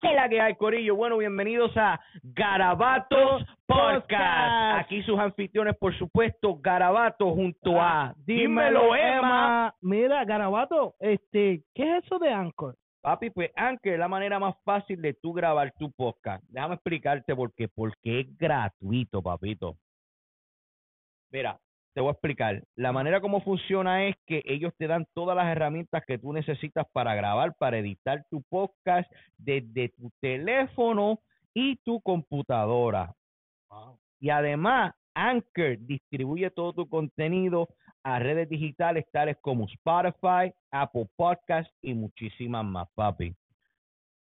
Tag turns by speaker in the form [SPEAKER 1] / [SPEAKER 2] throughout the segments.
[SPEAKER 1] ¿Qué la que hay, Corillo? Bueno, bienvenidos a Garabatos Podcast. Aquí sus anfitriones, por supuesto, Garabato junto a Dímelo, Emma.
[SPEAKER 2] Mira, Garabato, este, ¿qué es eso de Anchor?
[SPEAKER 1] Papi, pues Anchor es la manera más fácil de tú grabar tu podcast. Déjame explicarte por qué. Porque es gratuito, papito. Mira, te voy a explicar. La manera como funciona es que ellos te dan todas las herramientas que tú necesitas para grabar, para editar tu podcast desde tu teléfono y tu computadora. Y además, Anchor distribuye todo tu contenido a redes digitales tales como Spotify, Apple Podcasts y muchísimas más, papi.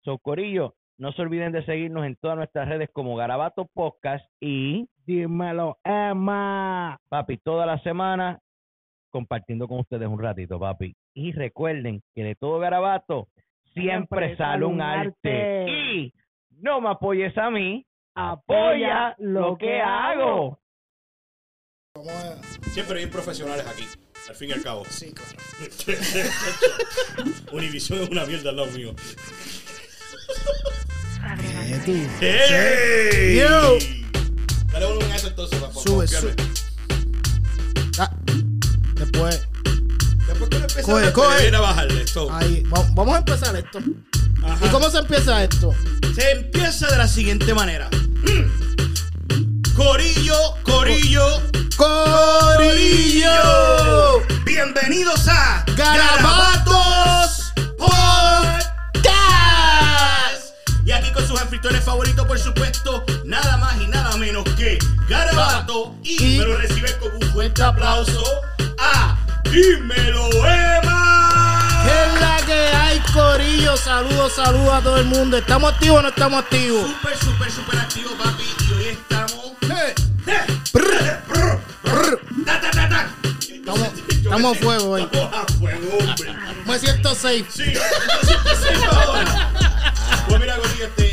[SPEAKER 1] Socorillo, no se olviden de seguirnos en todas nuestras redes como Garabato Podcast y
[SPEAKER 2] Dímelo, Emma.
[SPEAKER 1] papi, toda la semana compartiendo con ustedes un ratito, papi. Y recuerden que de todo garabato siempre, sale un arte. Y no me apoyes a mí, apoya lo que hago.
[SPEAKER 3] Siempre bien profesionales aquí, al fin y al cabo.
[SPEAKER 4] Sí, claro.
[SPEAKER 3] Univision es una mierda al lado mío.
[SPEAKER 4] Tú.
[SPEAKER 3] ¡Hey!
[SPEAKER 4] Yo.
[SPEAKER 3] Dale volumen a eso entonces,
[SPEAKER 4] Sube, sube. Ah, después,
[SPEAKER 3] Después que lo
[SPEAKER 4] Coge,
[SPEAKER 3] a
[SPEAKER 4] coge.
[SPEAKER 3] viene a bajarle. So,
[SPEAKER 4] ahí, va- vamos a empezar esto.
[SPEAKER 3] ajá.
[SPEAKER 4] ¿Y cómo se empieza esto?
[SPEAKER 3] Se empieza de la siguiente manera. Corillo, corillo,
[SPEAKER 4] ¡Corillo!
[SPEAKER 3] Bienvenidos a por supuesto, nada más y nada menos que Garabato. Y,
[SPEAKER 4] Y-
[SPEAKER 3] me lo recibe con un fuerte aplauso a Dímelo Emma.
[SPEAKER 4] ¿Qué es la que hay, Corillo? Saludos, saludos a todo el mundo. ¿Estamos activos o no estamos activos?
[SPEAKER 3] Súper, súper, súper activo, papi. Y hoy estamos.
[SPEAKER 4] Brr, brr.
[SPEAKER 3] ¡Ta, ta, ta, ta!
[SPEAKER 4] Estamos- estamos a fuego hoy.
[SPEAKER 3] Estamos a fuego, hombre.
[SPEAKER 4] Me siento safe.
[SPEAKER 3] Sí, ahora. Pues mira, Gorillo, este,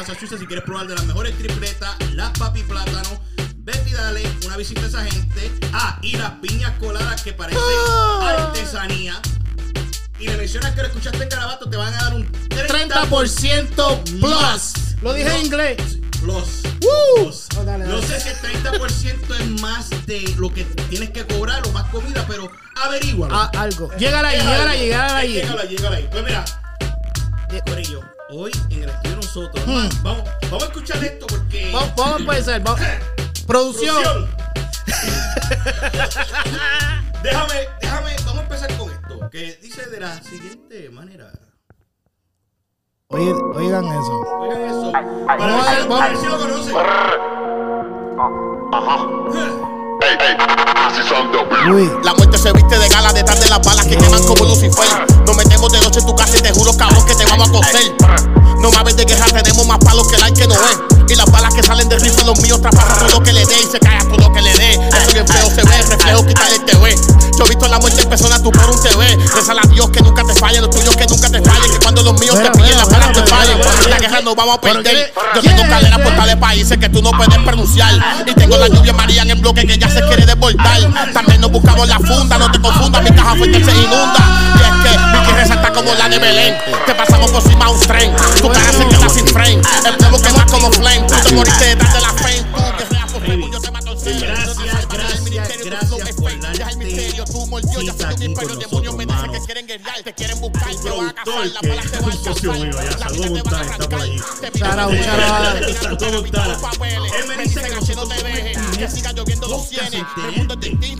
[SPEAKER 3] Massachusetts. Si quieres probar de las mejores tripletas, las papi plátano, vete y dale una visita a esa gente. Ah, y las piñas coladas que parecen
[SPEAKER 4] Ah.
[SPEAKER 3] artesanía. Y le mencionas que lo escuchaste en Carabato, te van a dar un
[SPEAKER 4] 30% plus. Lo dije en inglés.
[SPEAKER 3] Plus.
[SPEAKER 4] Woo.
[SPEAKER 3] Plus.
[SPEAKER 4] Oh, dale,
[SPEAKER 3] no
[SPEAKER 4] dale.
[SPEAKER 3] sé si el 30% es más de lo que tienes que cobrar o más comida, pero averígualo.
[SPEAKER 4] Ah, algo. Llegala ahí, llegala ahí, llegala ahí.
[SPEAKER 3] Llégala ahí, llégala ahí. Pues mira,
[SPEAKER 4] Eh,
[SPEAKER 3] Corillo, hoy en el estudio nosotros,
[SPEAKER 4] Hmm.
[SPEAKER 3] vamos, vamos a escuchar esto porque.
[SPEAKER 4] Vamos, vamos a empezar. vamos. Producción.
[SPEAKER 3] Producción. déjame, déjame, vamos a empezar con esto. Que dice de la siguiente manera.
[SPEAKER 4] Oigan, oigan eso.
[SPEAKER 3] Oigan eso.
[SPEAKER 4] Vamos
[SPEAKER 3] Para
[SPEAKER 4] a
[SPEAKER 3] ver
[SPEAKER 4] vamos.
[SPEAKER 3] ver si lo conocen.
[SPEAKER 5] Ey,
[SPEAKER 4] Uy.
[SPEAKER 6] La muerte se viste de gala detrás de las balas que queman como Lucifer. Nos metemos de noche en tu casa y te juro, cabrón, que te vamos a coser. No mames de guerra, tenemos más palos que el año que no es. Y las balas que salen de rifle, los míos trapajan todo lo que le dé y se cae a todo lo que le dé. Eso bien feo se ve, el reflejo quita el TV. Yo he visto la muerte en persona, tú por un TV. Rezala a Dios que nunca te falle, los tuyos que nunca te fallen. Que cuando los míos
[SPEAKER 4] Mira,
[SPEAKER 6] te pillen, las balas no vamos a perder.
[SPEAKER 4] ¿qué-
[SPEAKER 6] Yo tengo cadera por tales países que tú no puedes pronunciar. Y tengo la lluvia María en el bloque que ya se quiere desbordar. También nos buscamos la funda, no te confundas, mi caja fuerte se inunda. Y es que mi que resalta como la de Belén. Te pasamos por encima un tren. Tu cara se queda sin frame. El plomo quema como flame. Tú te moriste detrás de la fame. Tú que seas por favor, yo te mato el cero.
[SPEAKER 3] Gracias,
[SPEAKER 6] Yo te saco del
[SPEAKER 3] gracias, gracias por darte
[SPEAKER 6] Ya es el misterio, tú mordió, ya
[SPEAKER 3] cita aquí con
[SPEAKER 6] quieren guerrear, te quieren buscar, te van a cazar. te. La vida te arrancar. Te.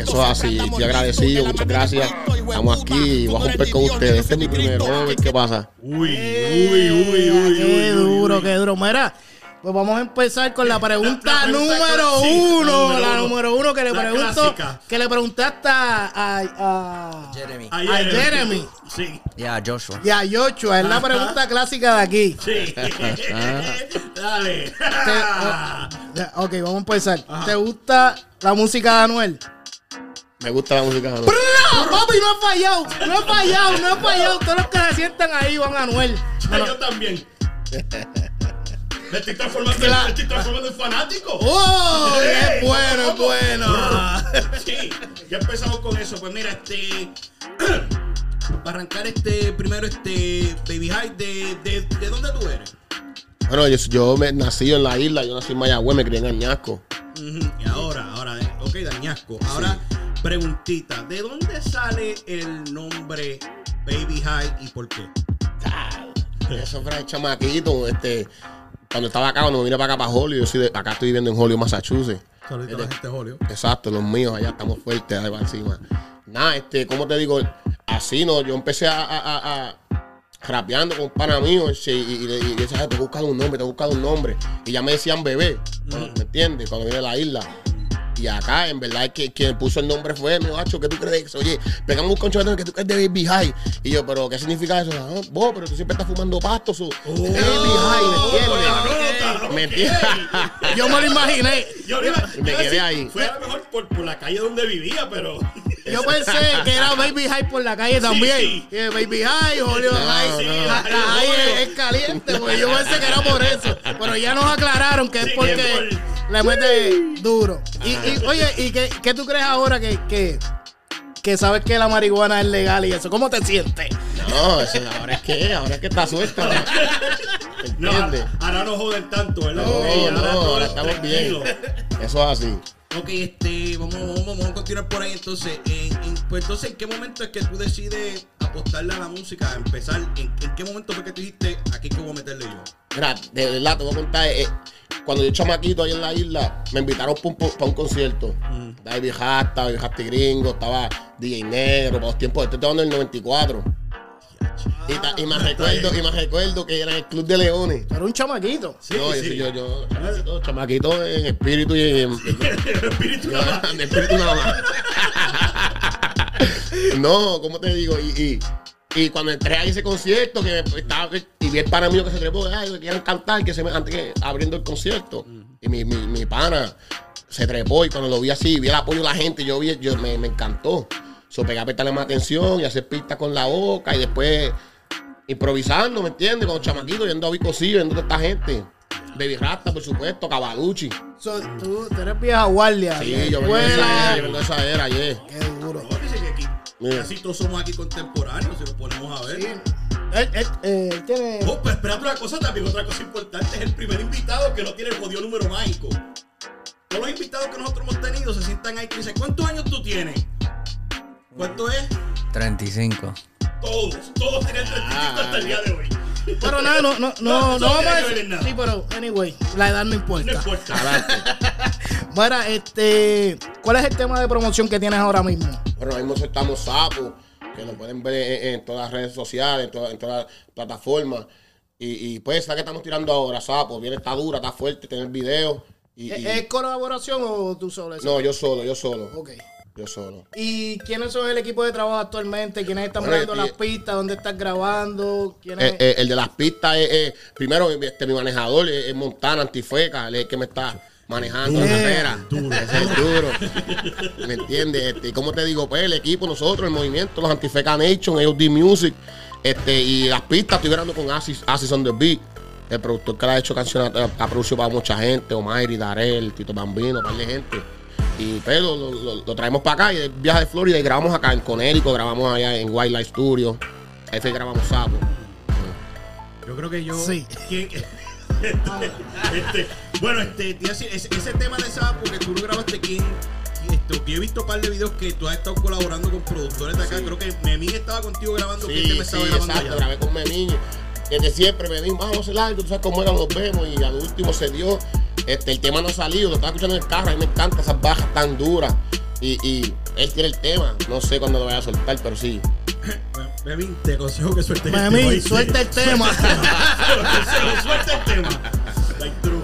[SPEAKER 7] Eso es así, estoy agradecido, muchas gracias. Estamos aquí voy a romper con ustedes. Este es mi primer over, ¿qué pasa?
[SPEAKER 3] Uy, uy, uy, uy,
[SPEAKER 4] Qué
[SPEAKER 3] uy,
[SPEAKER 4] duro,
[SPEAKER 3] uy.
[SPEAKER 4] qué duro. Mira, pues vamos a empezar con la pregunta
[SPEAKER 3] La- la pregunta
[SPEAKER 4] número uno.
[SPEAKER 3] número
[SPEAKER 4] La
[SPEAKER 3] uno.
[SPEAKER 4] número uno que le
[SPEAKER 3] La
[SPEAKER 4] pregunto,
[SPEAKER 3] clásica.
[SPEAKER 4] que le preguntaste a, a, a-
[SPEAKER 8] Jeremy.
[SPEAKER 3] A
[SPEAKER 4] a Jeremy
[SPEAKER 3] Sí,
[SPEAKER 8] Yeah, Joshua.
[SPEAKER 4] y a Joshua. Es la pregunta clásica de aquí.
[SPEAKER 3] sí. Dale.
[SPEAKER 4] Ya, Ok, vamos a empezar.
[SPEAKER 3] Ajá.
[SPEAKER 4] ¿Te gusta la música de Anuel?
[SPEAKER 7] Me gusta la música. ¿no?
[SPEAKER 4] ¡No, papi, no he fallado! No he fallado, no he fallado. Todos los que se sientan ahí van a Anuel.
[SPEAKER 3] Yo también. Me estoy transformando,
[SPEAKER 4] Claro.
[SPEAKER 3] me estoy transformando en fanático.
[SPEAKER 4] ¡Oh! ¡Es bueno, es bueno!
[SPEAKER 3] Sí, ya empezamos con eso. Pues mira, este. Para arrancar este, primero este Baby High, de, de, ¿de dónde tú eres?
[SPEAKER 7] Bueno, yo, yo me nací en la isla, yo nací en Mayagüez, me crié en Añasco.
[SPEAKER 3] Y ahora, ahora, eh, ok, Dañasco. Ahora, preguntita, ¿de dónde sale el nombre Baby High y por qué?
[SPEAKER 7] Eso fue el chamaquito, este, cuando estaba acá, cuando me vine para acá para Hollywood, yo soy de, acá estoy viviendo en Hollywood, Massachusetts.
[SPEAKER 3] Saludito a la gente de Julio.
[SPEAKER 7] Exacto, los míos, allá estamos fuertes, ahí va encima. Nada, este, ¿cómo te digo? Así, ¿no? Yo empecé a, a, a- a- rapeando con un pana mío y, y, decía, "Ay, te he buscado un nombre, te he buscado un nombre. Y ya me decían bebé. ¿me entiendes? Cuando vine a la isla. Y acá, en verdad, es que quien puso el nombre fue mi macho, ¿qué tú crees? Oye, pegamos un concho que tú crees de Baby High. Y yo, ¿pero qué significa eso? Ah, vos, pero tú siempre estás fumando pasto. Su, Baby High, ¿me entiendes? ¿Me entiendes?
[SPEAKER 4] Yo me lo imaginé.
[SPEAKER 3] Yo iba-
[SPEAKER 7] Me quedé ahí.
[SPEAKER 3] Fue a lo mejor por, por la calle donde vivía, pero.
[SPEAKER 4] Yo pensé que era Baby High por la calle también.
[SPEAKER 3] sí.
[SPEAKER 4] Que Baby High, Julio
[SPEAKER 7] No,
[SPEAKER 4] High.
[SPEAKER 7] no.
[SPEAKER 4] La, la high es, es caliente, porque yo pensé que era por eso. Pero ya nos aclararon que es
[SPEAKER 3] Sí,
[SPEAKER 4] porque le mete duro. Y, y, oye, ¿y qué, qué tú crees ahora que, que, que sabes que la marihuana es legal y eso? ¿Cómo te sientes?
[SPEAKER 7] No, eso, ahora es que, ahora es que está suelta. ¿Me
[SPEAKER 3] No,
[SPEAKER 7] entiendes?
[SPEAKER 3] ahora no joden tanto, ¿verdad?
[SPEAKER 7] No, ahora
[SPEAKER 3] es
[SPEAKER 7] estamos bien. Eso es así.
[SPEAKER 3] Ok, este, vamos, vamos, vamos a continuar por ahí entonces. En- en- pues entonces, ¿en qué momento es que tú decides apostarle a la música, a empezar? ¿En, en qué momento fue que tú dijiste, aquí que voy a meterle yo?
[SPEAKER 7] Mira, de verdad, te voy a contar. eh, cuando yo chamaquito ahí en la isla, me invitaron para un, pa un concierto. David Hasta, David Hasta Gringo, estaba DJ Negro, para los tiempos. Estoy hablando del 94. Y, ta- y me recuerdo, y me recuerdo que era el Club de Leones.
[SPEAKER 4] Pero un chamaquito.
[SPEAKER 3] Sí,
[SPEAKER 7] no,
[SPEAKER 3] sí.
[SPEAKER 7] yo, yo, chamaquito, chamaquito en espíritu y en,
[SPEAKER 3] Espíritu nada más.
[SPEAKER 7] espíritu nada más. no, ¿cómo te digo? Y, y, y cuando entré a ese concierto, que estaba, vi el pana mío que se trepó, ay, que quieren cantar, que se me, antes que abriendo el concierto. Y mi, mi, mi pana se trepó, y cuando lo vi así, vi el apoyo de la gente, yo vi, yo me, me encantó. So, pegué a prestarle más atención y hacer pistas con la boca, y después improvisando, ¿me entiendes? Con los chamaquitos, yendo a Vicosillo, yendo a esta gente. Baby Rasta, por supuesto, Cavalucci.
[SPEAKER 4] So, tú, tú eres vieja guardia.
[SPEAKER 7] Sí, yo vengo de esa era, yo vengo de esa era, yeah.
[SPEAKER 4] Qué duro.
[SPEAKER 7] Mira.
[SPEAKER 3] casi todos somos aquí contemporáneos, si nos ponemos a ver.
[SPEAKER 4] Sí. Eh, él tiene.
[SPEAKER 3] Oh, pero espérate una cosa también, otra cosa importante, es el primer invitado que no tiene el jodido número mágico. Todos los invitados que nosotros hemos tenido se sientan ahí y dicen, ¿cuántos años tú tienes? ¿Cuánto es?
[SPEAKER 8] 35.
[SPEAKER 3] Todos, todos tienen 35 hasta el día de hoy.
[SPEAKER 4] Pero nada, no, no,
[SPEAKER 3] No,
[SPEAKER 4] no, no
[SPEAKER 3] no
[SPEAKER 4] vamos a decir-. Sí, pero, anyway, la edad no
[SPEAKER 3] No
[SPEAKER 4] importa.
[SPEAKER 3] importa.
[SPEAKER 4] Mira, este, ¿cuál es el tema de promoción que tienes ahora mismo?
[SPEAKER 7] Bueno, ahora mismo soltamos sapos, que lo pueden ver en, en todas las redes sociales, en, todas- en todas las plataformas. Y, y pues, la que estamos tirando ahora, sapos, viene, está dura, está fuerte, tener video. Y, y-
[SPEAKER 4] ¿Es, colaboración o tú solo? eso?
[SPEAKER 7] no, yo solo, yo solo,
[SPEAKER 4] Ok.
[SPEAKER 7] yo solo.
[SPEAKER 4] ¿Y quiénes son el equipo de trabajo actualmente? ¿Quiénes están
[SPEAKER 7] Bueno,
[SPEAKER 4] las pistas? ¿Dónde estás grabando?
[SPEAKER 7] Eh, eh, el de las pistas es, primero, este, mi manejador es, Montana Antifeca, el que me está manejando la
[SPEAKER 4] Duro.
[SPEAKER 7] carrera. Ese es duro. ¿Me entiendes? Este, y como te digo, pues el equipo, nosotros, el movimiento, los Antifeca Nation, AOD Music, este, y las pistas estoy grabando con Asis, Asis on the Beat. El productor que le ha hecho canciones, ha producido para mucha gente, Omairi, Darel, Tito Bambino, par de gente. Y pues lo, lo- lo- lo traemos para acá y el viaje de Florida y grabamos acá en Conérico, grabamos allá en Wildlife Studio. Que grabamos Sapo.
[SPEAKER 3] Yo creo que yo.
[SPEAKER 4] Sí.
[SPEAKER 3] ¿Quién- este, bueno, este, te iba a decir, ese, ese tema de Sapo que tú lo grabaste, ¿quién? Esto, que he visto un par de videos que tú has estado colaborando con productores de acá. Creo que Memín estaba contigo grabando. ¿Quién te
[SPEAKER 7] Sí,
[SPEAKER 3] me estaba
[SPEAKER 7] sí,
[SPEAKER 3] grabando
[SPEAKER 7] exacto.
[SPEAKER 3] allá?
[SPEAKER 7] Grabé con Memín. Desde siempre Memín, vamos a hacer algo, tú sabes cómo era, nos vemos. Y al último se dio. Este, el tema no ha salido, lo estaba escuchando en el carro. A mí me encantan esas bajas tan duras. Y, y él tiene el tema. No sé cuándo lo vaya a soltar, pero sí.
[SPEAKER 3] Memín, te aconsejo que sueltes el tema.
[SPEAKER 4] Mami,
[SPEAKER 3] ¿oíste?
[SPEAKER 4] suelta el tema.
[SPEAKER 3] Suelta el tema. Like true.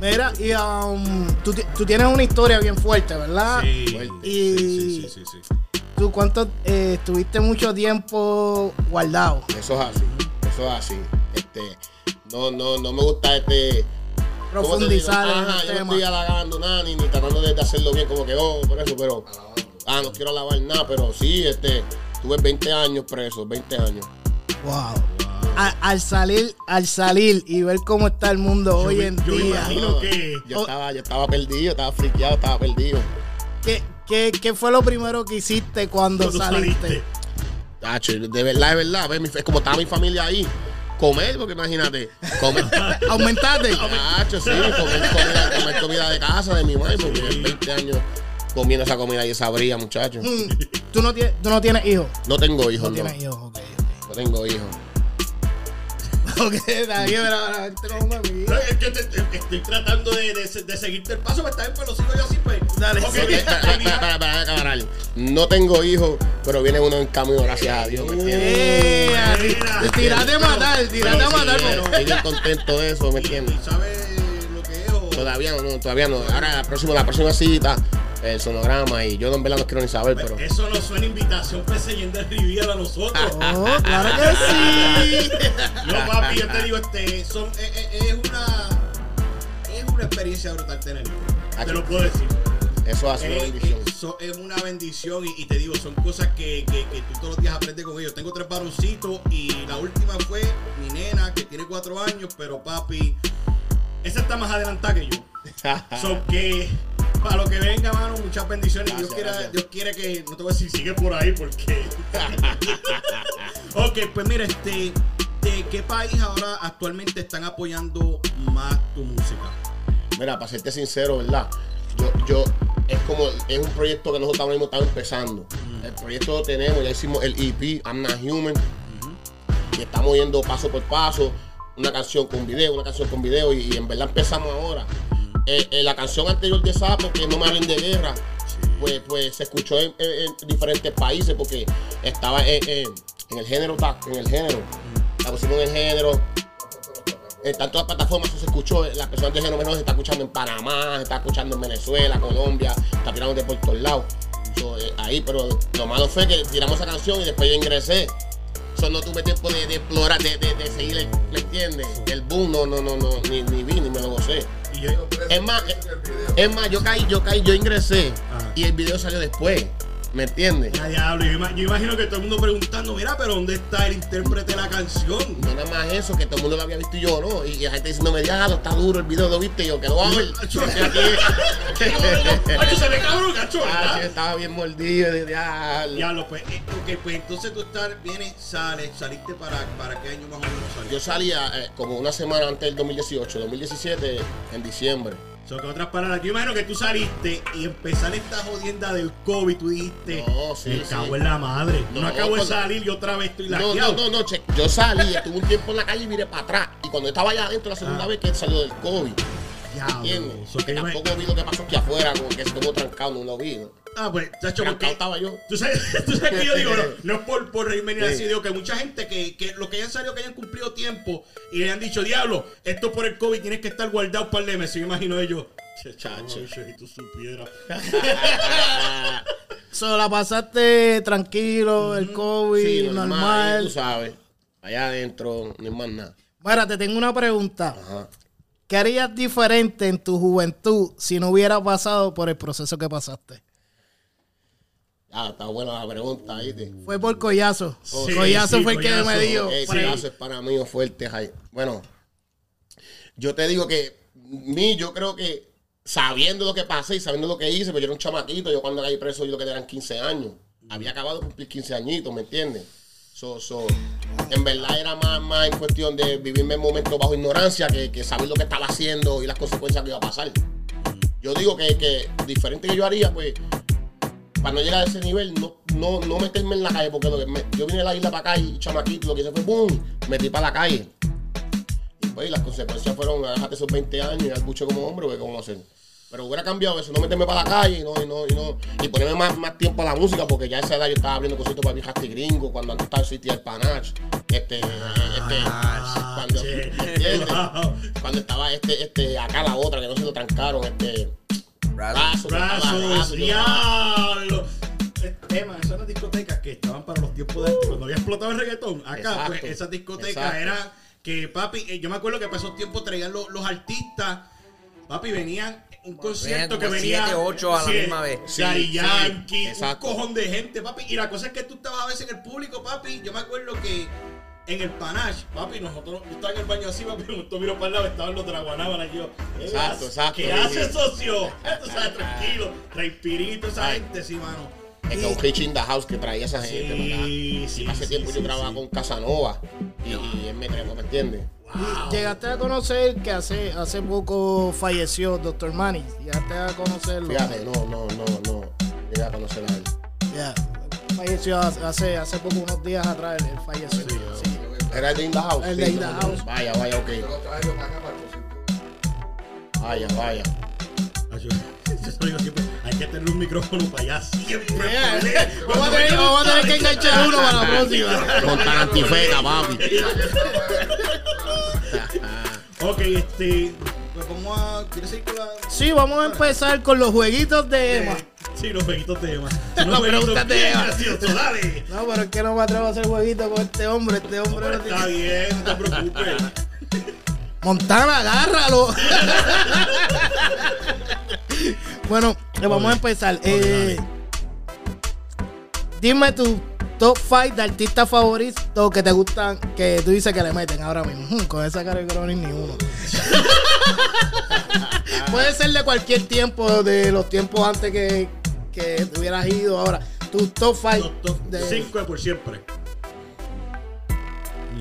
[SPEAKER 4] Mira, y um, tú, ti- tú tienes una historia bien fuerte, ¿verdad?
[SPEAKER 3] Sí,
[SPEAKER 7] fuerte.
[SPEAKER 4] Y-
[SPEAKER 3] sí, sí, sí, sí, sí.
[SPEAKER 4] ¿Tú cuánto eh, estuviste mucho tiempo guardado?
[SPEAKER 7] Eso es así. Eso es así. Este, no, no, no me gusta este. ¿cómo te
[SPEAKER 4] Profundizar en
[SPEAKER 7] Ajá,
[SPEAKER 4] el
[SPEAKER 7] yo no
[SPEAKER 4] tema.
[SPEAKER 7] estoy halagando nada ni, ni tratando de, de hacerlo bien como que, oh, por eso, pero. Ah, no quiero alabar nada, pero sí, este, tuve 20 años preso, 20 años.
[SPEAKER 4] Wow. a- al salir, al salir y ver cómo está el mundo hoy
[SPEAKER 3] me-
[SPEAKER 4] en
[SPEAKER 3] yo me
[SPEAKER 4] día,
[SPEAKER 3] imagino que-
[SPEAKER 7] Yo
[SPEAKER 4] Oh.
[SPEAKER 7] estaba, yo estaba perdido, estaba friqueado, estaba perdido.
[SPEAKER 4] ¿qué, qué, qué fue lo primero que hiciste cuando,
[SPEAKER 3] Cuando
[SPEAKER 4] saliste?
[SPEAKER 3] saliste.
[SPEAKER 7] Tacho, de verdad, de verdad. Es como estaba mi familia ahí. Comer, porque imagínate. Comer.
[SPEAKER 4] ¿Aumentaste?
[SPEAKER 7] Tacho, sí, comer comida, comer comida de casa de mi madre, porque 20 años comiendo esa comida y esa bría, muchachos.
[SPEAKER 4] Mm, ¿Tú, no tienes, tú no tienes hijos.
[SPEAKER 7] No tengo hijos,
[SPEAKER 4] No
[SPEAKER 7] no.
[SPEAKER 4] tienes hijos, ok.
[SPEAKER 7] No tengo hijos.
[SPEAKER 4] Ok, bien, pero la gente como me
[SPEAKER 3] No, es que te- te- estoy tratando de, de, de seguirte el paso, pero está bien, pues lo sigo yo así, pues.
[SPEAKER 4] Dale.
[SPEAKER 3] Ok,
[SPEAKER 7] espera, espera, espera, espera, acabar. No tengo hijos, pero viene uno en camino, gracias a Dios, ¿me entiendes?
[SPEAKER 4] Eh,
[SPEAKER 3] Mira.
[SPEAKER 4] tirate a matar, tirate a matar.
[SPEAKER 7] Pero Estoy bien contento de eso, ¿me entiendes?
[SPEAKER 3] ¿Y sabes lo que es? O...
[SPEAKER 7] Todavía no, no, todavía no. Ahora la próxima, la próxima cita, el sonograma, y yo en verdad no quiero ni saber, pero.
[SPEAKER 3] Eso no suena invitación PSN de Riviera a nosotros.
[SPEAKER 4] Oh, claro que sí.
[SPEAKER 3] No, papi, yo te digo, este, son, es, es- es una es una experiencia brutal tener hijos. Te lo puedo decir.
[SPEAKER 7] Eso ha sido una
[SPEAKER 3] Eh,
[SPEAKER 7] bendición.
[SPEAKER 3] eso es una bendición y, y te digo, son cosas que, que- que tú todos los días aprendes con ellos. Tengo tres varoncitos y la última fue mi nena que tiene cuatro años, pero papi, esa está más adelantada que yo. Son que para lo que venga, mano, muchas bendiciones.
[SPEAKER 7] Gracias,
[SPEAKER 3] Dios, quiera. Dios quiere que, no te voy a decir, sigue por ahí porque... ok, pues mira, este, ¿de qué país ahora actualmente están apoyando más tu música?
[SPEAKER 7] Mira, para serte sincero, ¿verdad? Yo, yo, es como, es un proyecto que nosotros ahora mismo estamos empezando. El proyecto lo tenemos, ya hicimos el EP, I'm Not Human. Y estamos yendo paso por paso, una canción con video, una canción con video, y, y en verdad empezamos ahora. Eh, eh, la canción anterior de Sapo, que no me hablen de guerra, pues, pues se escuchó en, en- en diferentes países porque estaba en, en- el género, en el género. La en el género, en tantas plataformas se escuchó, la persona de género menor se está escuchando en Panamá, se está escuchando en Venezuela, Colombia, está tirando de por todos lados. Eh, ahí, pero lo malo fue que tiramos esa canción y después yo ingresé. So, no tuve tiempo de, explorar, de, de, de seguir, ¿me entiendes? El boom, no, no, no, no, ni, ni vi, ni me lo gocé. Es más, eh, es más, yo caí, yo caí, yo ingresé y el video salió después, ¿me entiendes?
[SPEAKER 3] Ya, diablo, yo, ima- yo imagino que todo el mundo preguntando, mira, pero ¿dónde está el intérprete de la canción?
[SPEAKER 7] No nada más eso, que todo el mundo lo había visto y yo, ¿no? Y la gente diciéndome, diablo, está duro el video, lo viste, y yo, que lo voy a ver.
[SPEAKER 3] Acho,
[SPEAKER 7] Y aquí-
[SPEAKER 3] Acho, se ve cabrón, cacho,
[SPEAKER 7] Ah, sí, estaba bien mordido de diablo.
[SPEAKER 3] Diablo, pues, eh, ok, pues entonces tú estás, vienes, sales, saliste para, para qué año más o menos saliste.
[SPEAKER 7] Yo salía eh, como una semana antes del 2018, 2017, en diciembre.
[SPEAKER 3] So, que otras palabras, yo imagino que tú saliste y empezar esta jodienda del COVID, tú dijiste,
[SPEAKER 7] No, sí,
[SPEAKER 3] me
[SPEAKER 7] sí.
[SPEAKER 3] cago en la madre. No,
[SPEAKER 7] No,
[SPEAKER 3] acabo de salir y otra vez estoy
[SPEAKER 7] No, no,
[SPEAKER 3] laqueado.
[SPEAKER 7] no, no, che, yo salí, estuve un tiempo en la calle y miré para atrás. Y cuando estaba allá adentro, la segunda
[SPEAKER 3] Ah.
[SPEAKER 7] vez que él salió del COVID, ¿entiendes?
[SPEAKER 3] So, que yo me-
[SPEAKER 7] Tampoco vi lo que pasó aquí afuera, como que se estuvo trancado, no lo vi. ¿no?
[SPEAKER 3] Ah, pues, chacho,
[SPEAKER 7] Trancado
[SPEAKER 3] porque
[SPEAKER 7] estaba yo.
[SPEAKER 3] Tú sabes, tú sabes que yo digo, no, no es por, por reírme ni
[SPEAKER 7] Sí.
[SPEAKER 3] así, digo que mucha gente que, que lo que hayan salido, que hayan cumplido tiempo y le han dicho, diablo, esto por el COVID tienes que estar guardado un par de meses. Yo imagino ellos, chacho, si tú supieras.
[SPEAKER 4] So, la pasaste tranquilo, el COVID,
[SPEAKER 7] Sí,
[SPEAKER 4] normal.
[SPEAKER 7] normal, tú sabes. Allá adentro, no hay más nada.
[SPEAKER 4] Mira, te tengo una pregunta.
[SPEAKER 7] Ajá.
[SPEAKER 4] ¿Qué harías diferente en tu juventud si no hubiera pasado por el proceso que pasaste?
[SPEAKER 7] Ah, está buena la pregunta, ¿viste?
[SPEAKER 4] Fue por collazo.
[SPEAKER 3] Sí,
[SPEAKER 4] collazo
[SPEAKER 3] sí,
[SPEAKER 4] fue el que
[SPEAKER 3] collazo.
[SPEAKER 4] me dio.
[SPEAKER 7] Ese
[SPEAKER 4] Pre-
[SPEAKER 7] caso es para mí fuerte, Jai. Bueno, yo te digo que mí, yo creo que sabiendo lo que pasé y sabiendo lo que hice, pues yo era un chamaquito, yo cuando caí preso yo lo que eran 15 años. Había acabado de cumplir 15 añitos, ¿me entiendes? So, so, en verdad era más, más en cuestión de vivirme en momentos bajo ignorancia que, que saber lo que estaba haciendo y las consecuencias que iba a pasar. Yo digo que, que diferente que yo haría, pues, para no llegar a ese nivel, no, no, no meterme en la calle, porque lo que me- yo vine de la isla para acá y chamaquito, lo que hice fue ¡boom! Metí para la calle. Y pues las consecuencias fueron, déjate esos 20 años y al bucho como hombre, porque cómo hacer. Pero hubiera cambiado eso, no meterme para la calle y no, y no, y no, y ponerme más, más tiempo a la música, porque ya a esa edad yo estaba abriendo cositos para Viejaste Gringo, cuando antes estaba el City del Panach, este, este, cuando,
[SPEAKER 3] wow.
[SPEAKER 7] cuando estaba este, este, acá la otra, que no se lo trancaron, este, Brazos,
[SPEAKER 3] Brazos, diablo. Eh, Emma, esas eran discotecas que estaban para los tiempos de antes, cuando había explotado el reggaetón. Acá,
[SPEAKER 7] Exacto.
[SPEAKER 3] pues, esas discotecas eran que, papi, eh, yo me acuerdo que para esos tiempos traían los, los artistas, papi, venían un concierto que venía.
[SPEAKER 8] siete, ocho a la
[SPEAKER 3] sí,
[SPEAKER 8] misma vez.
[SPEAKER 7] Sí,
[SPEAKER 3] Daddy
[SPEAKER 7] sí,
[SPEAKER 3] Yankee, un cojón de gente, papi. Y la cosa es que tú estabas a veces en el público, papi. Yo me acuerdo que en el panache, papi, nosotros, yo estaba en el baño así, papi, nosotros miro para el lado, estaban los de la Guanábana y yo, ¿qué
[SPEAKER 7] Exacto, exacto,
[SPEAKER 3] ¿Qué hace, socio? Tú sabes, tranquilo, respirito, esa
[SPEAKER 7] Ay.
[SPEAKER 3] gente, sí, mano.
[SPEAKER 7] Es que un Hitch in the House que traía esa gente.
[SPEAKER 3] Sí,
[SPEAKER 7] ¿verdad?
[SPEAKER 3] sí,
[SPEAKER 7] Hace
[SPEAKER 3] sí,
[SPEAKER 7] tiempo
[SPEAKER 3] sí,
[SPEAKER 7] yo grababa
[SPEAKER 3] sí.
[SPEAKER 7] con Casanova y, y él me trajo, ¿me entiendes?
[SPEAKER 4] Llegaste a conocer que hace, hace poco falleció Dr. Manny. Llegaste a conocerlo.
[SPEAKER 7] Fíjate, no, no, no, no. Llegué a conocer a él.
[SPEAKER 4] Ya. Falleció hace, hace poco, unos días atrás. Él, él falleció. Sí.
[SPEAKER 7] ¿Era el de In the House?
[SPEAKER 4] El de House.
[SPEAKER 7] Vaya, vaya, ok. Vaya, vaya.
[SPEAKER 3] Ay, Yo, yo hay que tener un micrófono para allá siempre.
[SPEAKER 4] Yeah. Vamos a tener, vamos a tener que enganchar uno para la próxima.
[SPEAKER 7] Con tan antifeta, papi.
[SPEAKER 3] Ok, este, pues vamos a, ¿quieres seguir con la...?
[SPEAKER 4] Sí, vamos a empezar con los jueguitos de Emma.
[SPEAKER 3] Sí, los jueguitos de Emma. Los jueguitos
[SPEAKER 4] preguntas de Emma.
[SPEAKER 3] dale.
[SPEAKER 4] No, pero es que no me atrevo a hacer jueguito con este hombre. Este hombre no
[SPEAKER 3] Está
[SPEAKER 4] tiene...
[SPEAKER 3] bien, no te preocupes.
[SPEAKER 4] Montana, agárralo. bueno, vamos a empezar. Eh, dime tu top 5 de artistas favoritos que te gustan, que tú dices que le meten ahora mismo. Hmm, Con esa cara de Cronin ni uno. Puede ser de cualquier tiempo, de los tiempos antes que, que te hubieras ido ahora. Tu top 5
[SPEAKER 3] Top, top,
[SPEAKER 4] de
[SPEAKER 3] Cinco de por siempre.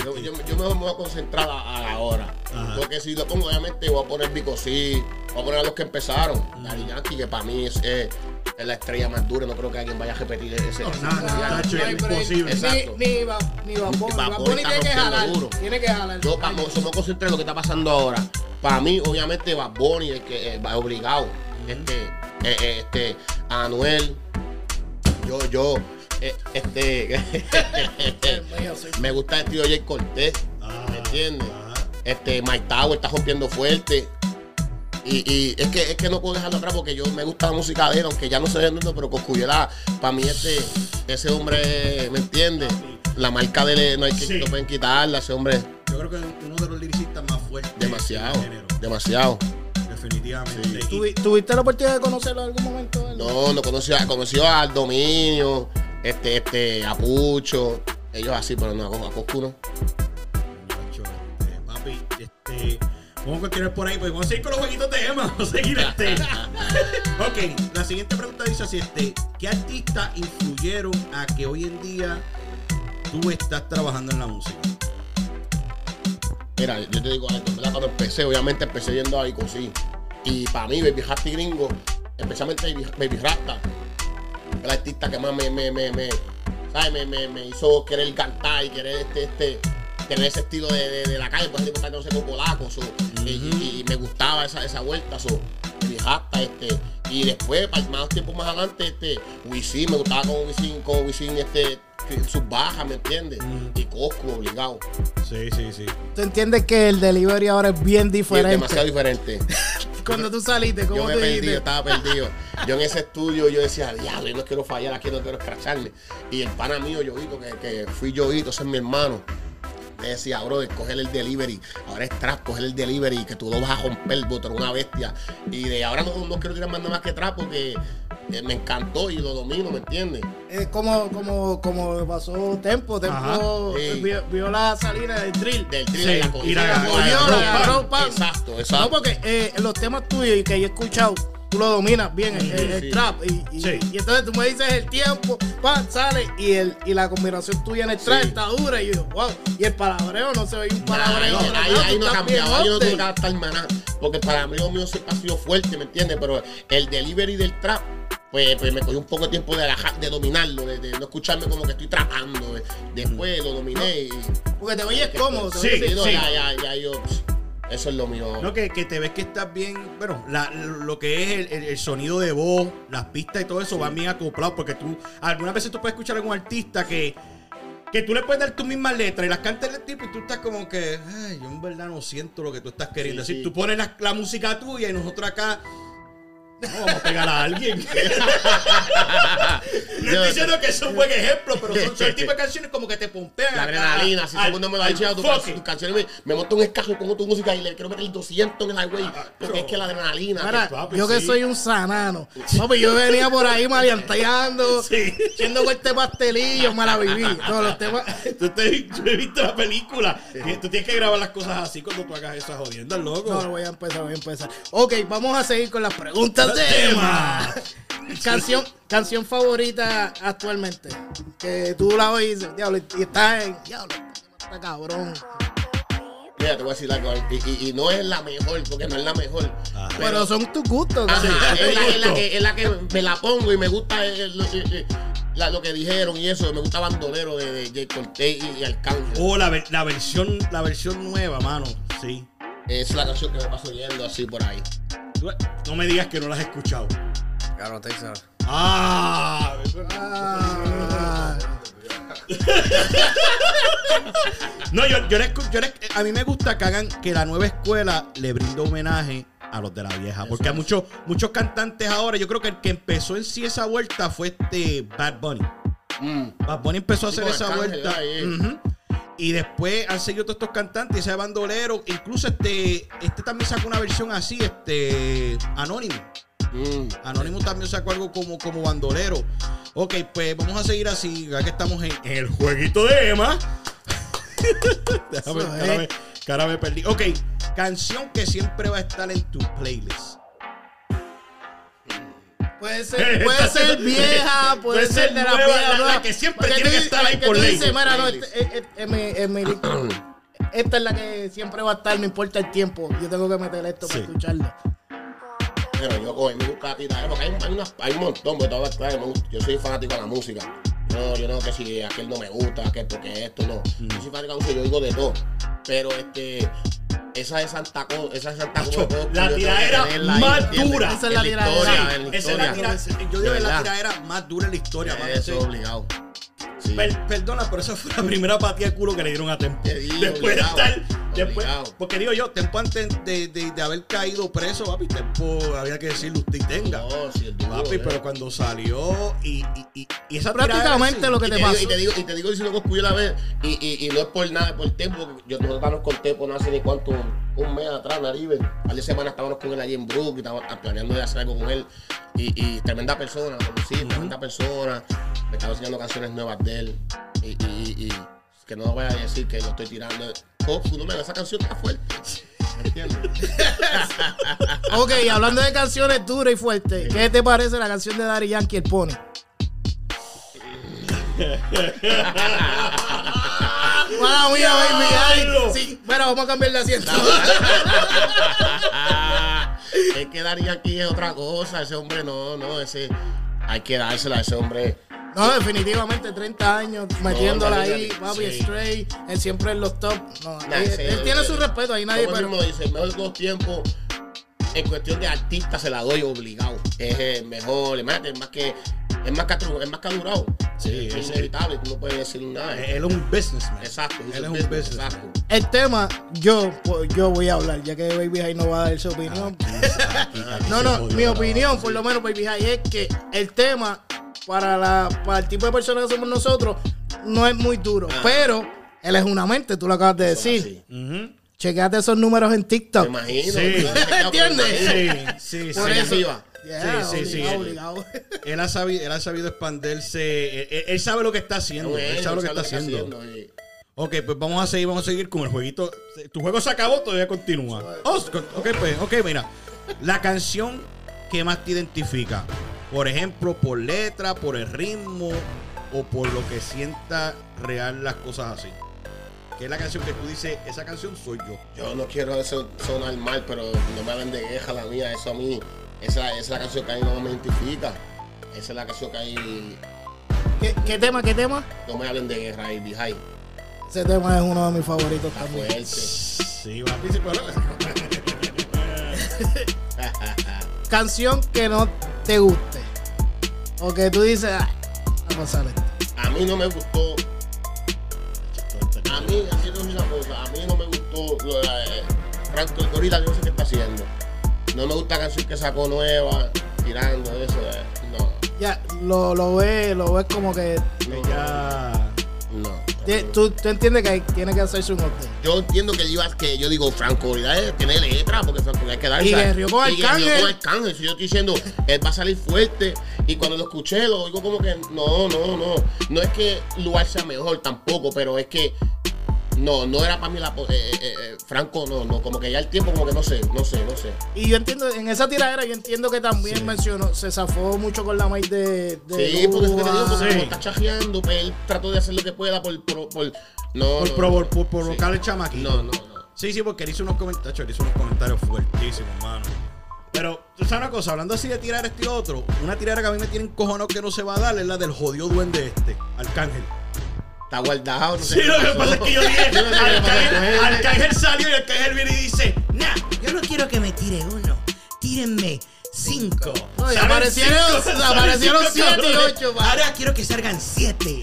[SPEAKER 7] Yo, yo, yo me voy a concentrar a, a la hora.
[SPEAKER 3] Ajá.
[SPEAKER 7] Porque si lo pongo, obviamente, voy a poner Vico sí, voy a poner a los que empezaron. Daddy Yankee, que para mí es, eh, es la estrella más dura. No creo que alguien vaya a repetir ese. ese
[SPEAKER 3] nada, tacho,
[SPEAKER 4] No hay
[SPEAKER 3] es imposible.
[SPEAKER 7] Exacto.
[SPEAKER 4] Ni, ni, Ba- ni Bunny
[SPEAKER 7] está
[SPEAKER 4] tiene que
[SPEAKER 7] rompiendo
[SPEAKER 4] jalar.
[SPEAKER 7] duro.
[SPEAKER 4] Tiene que jalar.
[SPEAKER 7] Yo pa- mo- me concentré en lo que está pasando ahora. Para mí, obviamente, Bad Bunny es que eh, va obligado. Este, eh, eh, este, Anuel, yo, yo, eh, este, me gusta el estilo Jay Cortés,
[SPEAKER 3] Ah,
[SPEAKER 7] ¿me entiendes?
[SPEAKER 3] ah.
[SPEAKER 7] Este, Mike Tower está rompiendo fuerte. Y, y es que es que no puedo dejarlo atrás porque yo me gusta la música de él, aunque ya no se vende, pero Coscuyela, para mí este, ese hombre, ¿me entiendes? La marca de él no hay que
[SPEAKER 3] Sí.
[SPEAKER 7] no pueden quitarla, ese hombre
[SPEAKER 3] Yo creo que es uno de los lyricistas más fuertes.
[SPEAKER 7] demasiado,
[SPEAKER 3] del
[SPEAKER 7] demasiado.
[SPEAKER 3] definitivamente. Y-
[SPEAKER 4] ¿Tuvi- ¿Tuviste la oportunidad de conocerlo en algún momento? Aldo?
[SPEAKER 7] No, no conocía, conoció al Dominio, este, este, a Pucho, ellos así, pero no, a Coscu no.
[SPEAKER 3] Muchacho, este, papi, este. Vamos a continuar por ahí, pues vamos a seguir con los jueguitos de Emma. Vamos a seguir este. ok, la siguiente pregunta dice así: este, ¿Qué artistas influyeron a que hoy en día tú estás trabajando en la música?
[SPEAKER 7] Mira, yo te digo algo, ¿verdad? Cuando empecé, obviamente empecé viendo a Vico sí. Y para mí, Baby Rasty Gringo, especialmente Baby, Baby Rasta, el artista que más me, me, me, me, ¿sabes? me, me, me hizo querer cantar y querer este, este, tener ese estilo de, de, de la calle, por ejemplo, no sé, con polacos, y, y- y me gustaba esa, esa vuelta, so, Rasta, este, y después, para más tiempo más adelante, este, Wisin, me gustaba con Wisin, con Wisin, este, sus bajas, ¿me entiendes? Y Coscu, obligado.
[SPEAKER 3] Sí, sí, sí.
[SPEAKER 4] ¿Tú entiendes que el delivery ahora es bien
[SPEAKER 7] Y es
[SPEAKER 4] diferente?
[SPEAKER 7] demasiado diferente.
[SPEAKER 4] Cuando tú saliste,
[SPEAKER 7] Yo
[SPEAKER 4] ¿cómo
[SPEAKER 7] me
[SPEAKER 4] te
[SPEAKER 7] perdí, yo estaba perdido. Yo en ese estudio yo decía, diablo, yo no quiero fallar aquí, no quiero escracharme. Y el pana mío, Yoito, que, que fui Yoito, ese es mi hermano. Decía, bro, coger el delivery. Ahora es trap, coger el delivery, que tú lo vas a romper, eres una bestia. Y de ahora no, no quiero tirar más nada más que trap porque eh, me encantó y lo domino, ¿me entiendes?
[SPEAKER 4] Es como, como, como pasó Tempo. Tempo eh,
[SPEAKER 7] sí.
[SPEAKER 4] vio, vio la salida del drill.
[SPEAKER 7] Del drill
[SPEAKER 3] Sí,
[SPEAKER 7] de la
[SPEAKER 3] y
[SPEAKER 7] cocina.
[SPEAKER 3] la-
[SPEAKER 7] la
[SPEAKER 4] Cogió,
[SPEAKER 3] la-.
[SPEAKER 7] Exacto, exacto.
[SPEAKER 4] No, porque eh, los temas tuyos y que yo he escuchado, tú lo dominas bien, el, el- el trap. Y, y,
[SPEAKER 3] Sí.
[SPEAKER 4] y entonces tú me dices el tiempo, pa, sale y, el, y la combinación tuya en el trap está dura. Y yo digo, wow. Y el palabreo no se ve un
[SPEAKER 7] Nah,
[SPEAKER 4] palabreo.
[SPEAKER 7] ahí, ahí- no cambiado, ahí no tuve que adaptar maná. Porque mí lo mío siempre ha sido fuerte, ¿me entiendes? Pero el delivery del trap, pues, pues me cogió un poco de tiempo de, dominarlo, de, de no escucharme como que estoy trabajando. Después lo dominé y.
[SPEAKER 4] Porque te oyes cómodo. te
[SPEAKER 3] Sí,
[SPEAKER 7] no,
[SPEAKER 3] sí.
[SPEAKER 7] ya, ya, ya yo. Eso es lo mío.
[SPEAKER 3] No, que, que te ves que estás bien, bueno, la- lo que es el, el- el sonido de voz, las pistas y todo eso van bien acoplados porque tú, algunas veces tú puedes escuchar a algún artista que, que tú le puedes dar tus mismas letras y las cantas del tipo y tú estás como que, ay, yo en verdad no siento lo que tú estás queriendo
[SPEAKER 7] Sí,
[SPEAKER 3] decir.
[SPEAKER 7] sí.
[SPEAKER 3] Tú pones la, la música tuya y nosotros acá No, vamos a pegar a alguien. no estoy diciendo que es un buen ejemplo, pero son, son el tipo de canciones como que te pompean.
[SPEAKER 7] La
[SPEAKER 3] a-
[SPEAKER 7] adrenalina, si todo el mundo me lo ha dicho, tu, tus canciones, me, me monto un escaso y pongo tu música y le quiero meter 200 en el highway. Porque es que la adrenalina.
[SPEAKER 4] Mira,
[SPEAKER 3] papi,
[SPEAKER 4] yo que
[SPEAKER 3] sí.
[SPEAKER 4] soy un sanano. Papi, yo venía por ahí maleanteando,
[SPEAKER 3] Sí.
[SPEAKER 4] haciendo este pastelillo, me la viví. Todos los temas.
[SPEAKER 3] Tú te, yo he visto la película. Tú tienes que grabar las cosas así cuando tú hagas esas jodiendas, loco.
[SPEAKER 4] No, no, voy a empezar, voy a empezar. Ok, vamos a seguir con las preguntas
[SPEAKER 3] Tema.
[SPEAKER 4] Canción, canción favorita actualmente. Que tú la oís, diablo, y estás en. Diablo, está cabrón.
[SPEAKER 7] Mira, te voy a decir algo. Y, y- y no es la mejor, porque no es la mejor.
[SPEAKER 4] Pero son tus gustos.
[SPEAKER 7] Es, la, es la que, es la que me la pongo y me gusta eh, lo, eh, eh, la- lo que dijeron y eso. Me gusta Bandolero de, de y, y Arcángel.
[SPEAKER 3] Oh, la, ver- la versión, la versión nueva, mano. Sí.
[SPEAKER 7] Esa es la canción que me paso oyendo así por ahí.
[SPEAKER 3] No me digas que no la has escuchado.
[SPEAKER 8] Cabrón, Texas.
[SPEAKER 3] Ah,
[SPEAKER 4] Ah,
[SPEAKER 3] No, yo, yo, le escu- yo a mí me gusta que hagan que la nueva escuela le brinde homenaje a los de la vieja. Porque hay muchos, muchos cantantes ahora. Yo creo que el que empezó en sí esa vuelta fue este Bad Bunny.
[SPEAKER 7] Mm.
[SPEAKER 3] Bad Bunny empezó a hacer esa vuelta.
[SPEAKER 7] eh.
[SPEAKER 3] Y después han seguido todos estos cantantes, ese bandolero. Incluso este, este también sacó una versión así, este Anónimo.
[SPEAKER 7] Mm.
[SPEAKER 3] Anónimo también sacó algo como, como bandolero. Ok, pues vamos a seguir así, ya que estamos en, el jueguito de Emma. Déjame, me, cara me perdí. Ok, canción que siempre va a estar en tu playlist.
[SPEAKER 4] Puede ser, puede ser vieja, puede,
[SPEAKER 3] Puede
[SPEAKER 4] ser
[SPEAKER 3] ser
[SPEAKER 4] de la
[SPEAKER 3] nueva,
[SPEAKER 4] vieja.
[SPEAKER 3] la- la
[SPEAKER 4] nueva.
[SPEAKER 3] que siempre tiene que estar ahí por ley.
[SPEAKER 4] dices, mira, no, este- eh, eh, mi- mi. Esta es la que siempre va a estar, no importa el tiempo. Yo tengo que meter esto
[SPEAKER 3] Sí.
[SPEAKER 4] para escucharlo.
[SPEAKER 7] Pero yo busco la tira, porque hay, hay, unas- hay un montón, claro, me gusta- yo soy fanático de la música. No, yo no que si aquel no me gusta, aquel porque esto no. Yo soy fanático de la música, yo digo de todo. Pero este, esa de Santa Cosa, esa de Santa Cosa.
[SPEAKER 3] la tiradera más dura.
[SPEAKER 7] En
[SPEAKER 4] Esa es la
[SPEAKER 7] la
[SPEAKER 4] tiradera.
[SPEAKER 7] la
[SPEAKER 3] esa es la yo digo que la
[SPEAKER 7] verdad.
[SPEAKER 3] tiradera más dura en la historia.
[SPEAKER 7] Eso es obligado. Sí.
[SPEAKER 3] Per- perdona, pero esa fue la primera patía de culo que le dieron a Tempo.
[SPEAKER 7] Te digo,
[SPEAKER 3] Después de
[SPEAKER 7] obligado,
[SPEAKER 3] estar. Después, porque digo yo, Tempo antes de, de- de haber caído preso, papi, Tempo había que decirle usted y tenga.
[SPEAKER 7] No, sí, el duro,
[SPEAKER 3] papi,
[SPEAKER 7] eh.
[SPEAKER 3] pero cuando salió y, y, y, y esa
[SPEAKER 4] Prácticamente lo que
[SPEAKER 7] y
[SPEAKER 4] te
[SPEAKER 7] te, digo,
[SPEAKER 4] pasó.
[SPEAKER 7] y te digo, y te digo diciendo que escuché la vez, y, y, y no es por nada, es por tiempo. porque Yo, nosotros estábamos con Tempo no hace ni cuánto, un mes atrás, Naribe. Hace semanas estábamos con él allí en Brook y estábamos planeando de hacer algo con él. Y, y tremenda persona, lo conocí, tremenda persona. Me estaba enseñando canciones nuevas de él. Y, y, y que no vaya a decir que lo estoy tirando. Oh, nombre, esa canción está fuerte. ¿Me entiendes?
[SPEAKER 4] Ok, hablando de canciones duras y fuertes, ¿qué te parece la canción de Daddy Yankee, El Pony? Mala mía, baby. Sí, bueno, vamos a cambiar de asiento.
[SPEAKER 7] es que Dari aquí es otra cosa. Ese hombre no, no, ese. Hay que dársela a ese hombre.
[SPEAKER 4] No, definitivamente 30 años metiéndola
[SPEAKER 7] No,
[SPEAKER 4] ahí, papi,
[SPEAKER 3] sí.
[SPEAKER 4] straight, él siempre en los top. No,
[SPEAKER 7] Nah,
[SPEAKER 4] él, tiene su respeto, ahí nadie
[SPEAKER 7] Como
[SPEAKER 4] pero
[SPEAKER 7] mismo dice, mejor de dos tiempos. En cuestión de artista se la doy obligado. Es el mejor, es más, es más que. Es más que, es más que ha durado.
[SPEAKER 3] Sí,
[SPEAKER 7] es inevitable, tú no puedes decir nada.
[SPEAKER 3] Él es un businessman.
[SPEAKER 7] Exacto,
[SPEAKER 3] Él es un
[SPEAKER 7] business,
[SPEAKER 3] businessman.
[SPEAKER 7] exacto.
[SPEAKER 4] el tema, yo, pues, yo voy a hablar, ya que Baby High no va a dar su opinión. No, no, mi opinión, por lo menos, Baby High, es que el tema, para, la, para el tipo de personas que somos nosotros, no es muy duro. Pero él es una mente, tú lo acabas de decir. Chequeate esos números en
[SPEAKER 7] Me
[SPEAKER 4] TikTok.
[SPEAKER 7] imagino.
[SPEAKER 3] Sí.
[SPEAKER 4] ¿Entiendes?
[SPEAKER 3] Sí, sí,
[SPEAKER 4] Por
[SPEAKER 3] sí.
[SPEAKER 4] eso-. Yeah,
[SPEAKER 3] Sí, sí, sí.
[SPEAKER 4] obligado.
[SPEAKER 3] Él ha sabido, él ha sabido expandirse. Él, sabe lo que está haciendo. Él sabe lo que está haciendo.
[SPEAKER 7] eh.
[SPEAKER 3] Ok, pues vamos a seguir, vamos a seguir con el jueguito. Tu juego se acabó, todavía continúa. Oh, ok, pues, ok, mira. La canción que más te identifica. Por ejemplo, por letra, por el ritmo o por lo que sienta real las cosas así. Que es la canción que tú dices, esa canción soy yo.
[SPEAKER 7] Yo no quiero eso sonar mal, pero no me hablen de queja la mía. Eso a mí, esa, esa es la canción que a mí no me identifica. Esa es la canción que ahí
[SPEAKER 4] ¿Qué, qué tema, qué tema?
[SPEAKER 7] no me hablen de guerra y behind.
[SPEAKER 4] Ese tema es uno de mis favoritos
[SPEAKER 7] Está
[SPEAKER 4] también.
[SPEAKER 7] fuerte.
[SPEAKER 3] Sí, papi, sí,
[SPEAKER 4] Canción que no te guste. O que tú dices, "Ay, vamos a pasar esto.
[SPEAKER 7] A mí no me gustó. A mí, así no es una cosa. A mí no me gustó lo de eh, Franco el Gorila. Yo no sé qué está haciendo. No me gusta canción que sacó nueva. tirando eso. eh, No,
[SPEAKER 4] Ya, lo, lo ves, lo ves como que.
[SPEAKER 7] no,
[SPEAKER 3] Ya.
[SPEAKER 7] no.
[SPEAKER 4] Tú, tú entiendes que tiene que hacerse un update.
[SPEAKER 7] Yo entiendo que iba, que yo digo, es- tiene letra, porque Francoridad hay que darse.
[SPEAKER 4] Y guerrió Arcángel.
[SPEAKER 7] con Arcángel. Si yo estoy diciendo, él va a salir fuerte. Y cuando lo escuché, lo oigo como que, no, no, no. No es que lugar sea mejor tampoco, pero es que. No, no era para mí la. po- eh, eh, eh, Franco, no, no. Como que ya el tiempo, como que no sé, no sé, no sé.
[SPEAKER 4] Y yo entiendo, en esa tiradera, yo entiendo que también mencionó, se zafó mucho con la maíz de. de
[SPEAKER 7] Sí, porque te digo, porque
[SPEAKER 3] Sí.
[SPEAKER 7] como está chajeando, pues él trató de hacer lo que pueda por. por, por- no,
[SPEAKER 3] Por,
[SPEAKER 7] no,
[SPEAKER 3] provo-
[SPEAKER 7] no.
[SPEAKER 3] por provocar
[SPEAKER 7] Sí.
[SPEAKER 3] el chamaquito.
[SPEAKER 7] No, no, no.
[SPEAKER 3] Sí, sí, porque él hizo unos comentarios, él hizo unos comentarios fuertísimos, mano. Pero, tú sabes una cosa, hablando así de tirar este y otro, una tirada que a mí me tiene cojonado que no se va a dar es la del jodido duende este, Arcángel.
[SPEAKER 7] Está guardado. No
[SPEAKER 3] Sí, lo que pasa es que yo dije, Arcángel, salió y Arcángel viene y dice, nah, yo no quiero que me tire uno, tírenme cinco. Salen
[SPEAKER 4] aparecieron-
[SPEAKER 3] cinco,
[SPEAKER 4] aparecieron
[SPEAKER 3] cinco
[SPEAKER 4] siete y
[SPEAKER 3] cabrones.
[SPEAKER 4] ocho, pa.
[SPEAKER 3] Ahora quiero que salgan siete.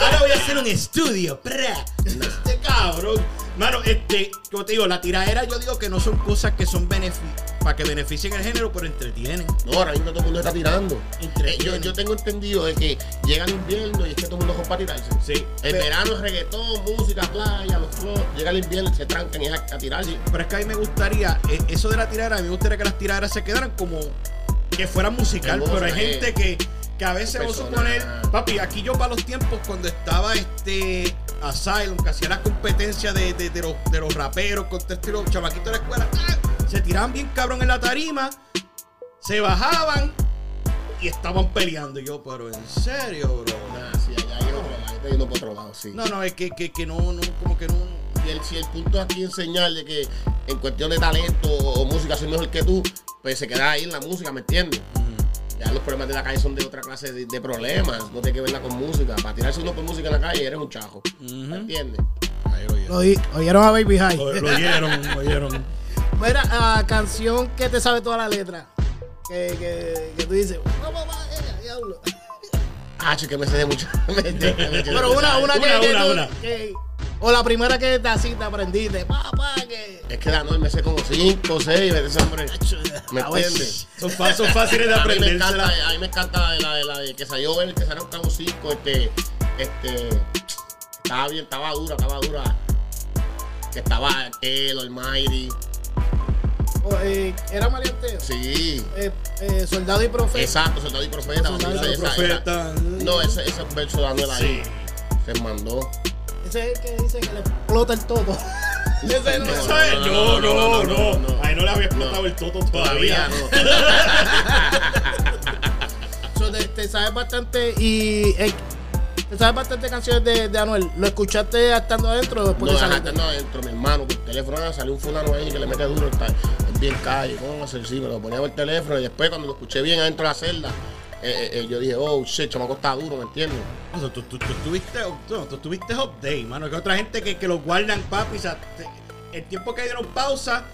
[SPEAKER 3] Ahora voy a hacer un estudio. Este cabrón. Mano, este, como te digo, la tiraera yo digo que no son cosas que son para que beneficien el género, pero entretienen.
[SPEAKER 7] No, ahora mismo todo el mundo está tirando. Eh, yo, yo tengo entendido de que llega el invierno y es que todo el mundo para tirarse.
[SPEAKER 3] Sí.
[SPEAKER 7] El verano es reggaetón, música, playa, los flows. Llega el invierno y se trancan y es a, a tirarse.
[SPEAKER 3] Pero es que a mí me gustaría, eh, eso de la tirada, a mí me gustaría que las tiraderas se quedaran como que fueran musical, pero hay
[SPEAKER 7] eh.
[SPEAKER 3] gente que, que a veces vamos a suponer, papi, aquí yo para los tiempos cuando estaba este Asylum, que hacía la competencia de, de, de los, de los raperos contra este, los chamaquitos de la escuela, ¡ah! se tiraban bien cabrón en la tarima, se bajaban y estaban peleando. Y yo, pero en serio, bro.
[SPEAKER 7] Nah, sí, allá hay otro lado, está yendo por otro lado, sí.
[SPEAKER 3] No, no, es que, que, que no, no, como que no.
[SPEAKER 7] Y el, si el punto aquí es enseñar de que en cuestión de talento o música soy mejor que tú, pues se queda ahí en la música, ¿me entiendes? Ya los problemas de la calle son de otra clase de, de problemas, no tiene que verla con música. Para tirarse uno por música en la calle eres un chajo, ¿me entiendes?
[SPEAKER 3] Ahí lo oyeron.
[SPEAKER 4] Lo oyeron a Baby High.
[SPEAKER 3] Lo, lo oyeron, lo oyeron.
[SPEAKER 4] Mira, ah, canción que te sabe toda la letra. Que, que, que tú dices, "Vamos, vamos, eh, diablo".
[SPEAKER 7] Ah, que me sé de mucho.
[SPEAKER 4] Pero una, una, que,
[SPEAKER 3] Una,
[SPEAKER 4] que
[SPEAKER 3] una.
[SPEAKER 4] que- o la primera que te así te aprendiste, papá, que.
[SPEAKER 7] Es que la no, me sé como 5 6 ese hombre. ¿Me entiendes?
[SPEAKER 3] Son, son fáciles de
[SPEAKER 7] A mí, me encanta,
[SPEAKER 3] aprendérsela.
[SPEAKER 7] a mí me encanta la de la, de la de que salió el que salió Cabo 5, este, este, estaba bien, estaba dura, estaba dura. Que estaba el Almighty,
[SPEAKER 4] o, eh, era maleanteo.
[SPEAKER 7] sí,
[SPEAKER 4] Eh, eh, soldado y profeta.
[SPEAKER 7] exacto, Soldado y Profeta.
[SPEAKER 4] Soldado y
[SPEAKER 7] esa- esa-
[SPEAKER 3] Profeta.
[SPEAKER 7] esa- no, ese, ese verso de Anuel ahí se mandó.
[SPEAKER 4] Ese es el que dice que le explota el todo. Ese no.
[SPEAKER 3] Eso es- No, no, no.
[SPEAKER 7] no.
[SPEAKER 3] Ahí no le había explotado
[SPEAKER 7] No.
[SPEAKER 3] el toto
[SPEAKER 7] Todavía
[SPEAKER 3] todavía.
[SPEAKER 7] no.
[SPEAKER 4] So, te, te sabes bastante y eh, te sabes bastante canciones de, de Anuel. ¿Lo escuchaste estando adentro o después
[SPEAKER 7] No,
[SPEAKER 4] de
[SPEAKER 7] ajá,
[SPEAKER 4] salir?
[SPEAKER 7] no, adentro, mi hermano, por teléfono ah, salió un fulano ahí que le mete duro, está, es bien calle, ¿cómo va a ser? Sí, me lo ponía por teléfono y después cuando lo escuché bien adentro de la celda, eh, eh, eh, yo dije, oh, shit, chamaco está duro, ¿me entiendes?
[SPEAKER 3] O sea, tú, tú, tú estuviste, no, tú estuviste update, mano. Que otra gente que, que los guardan, papi. O sea, te- el tiempo que dieron pausa,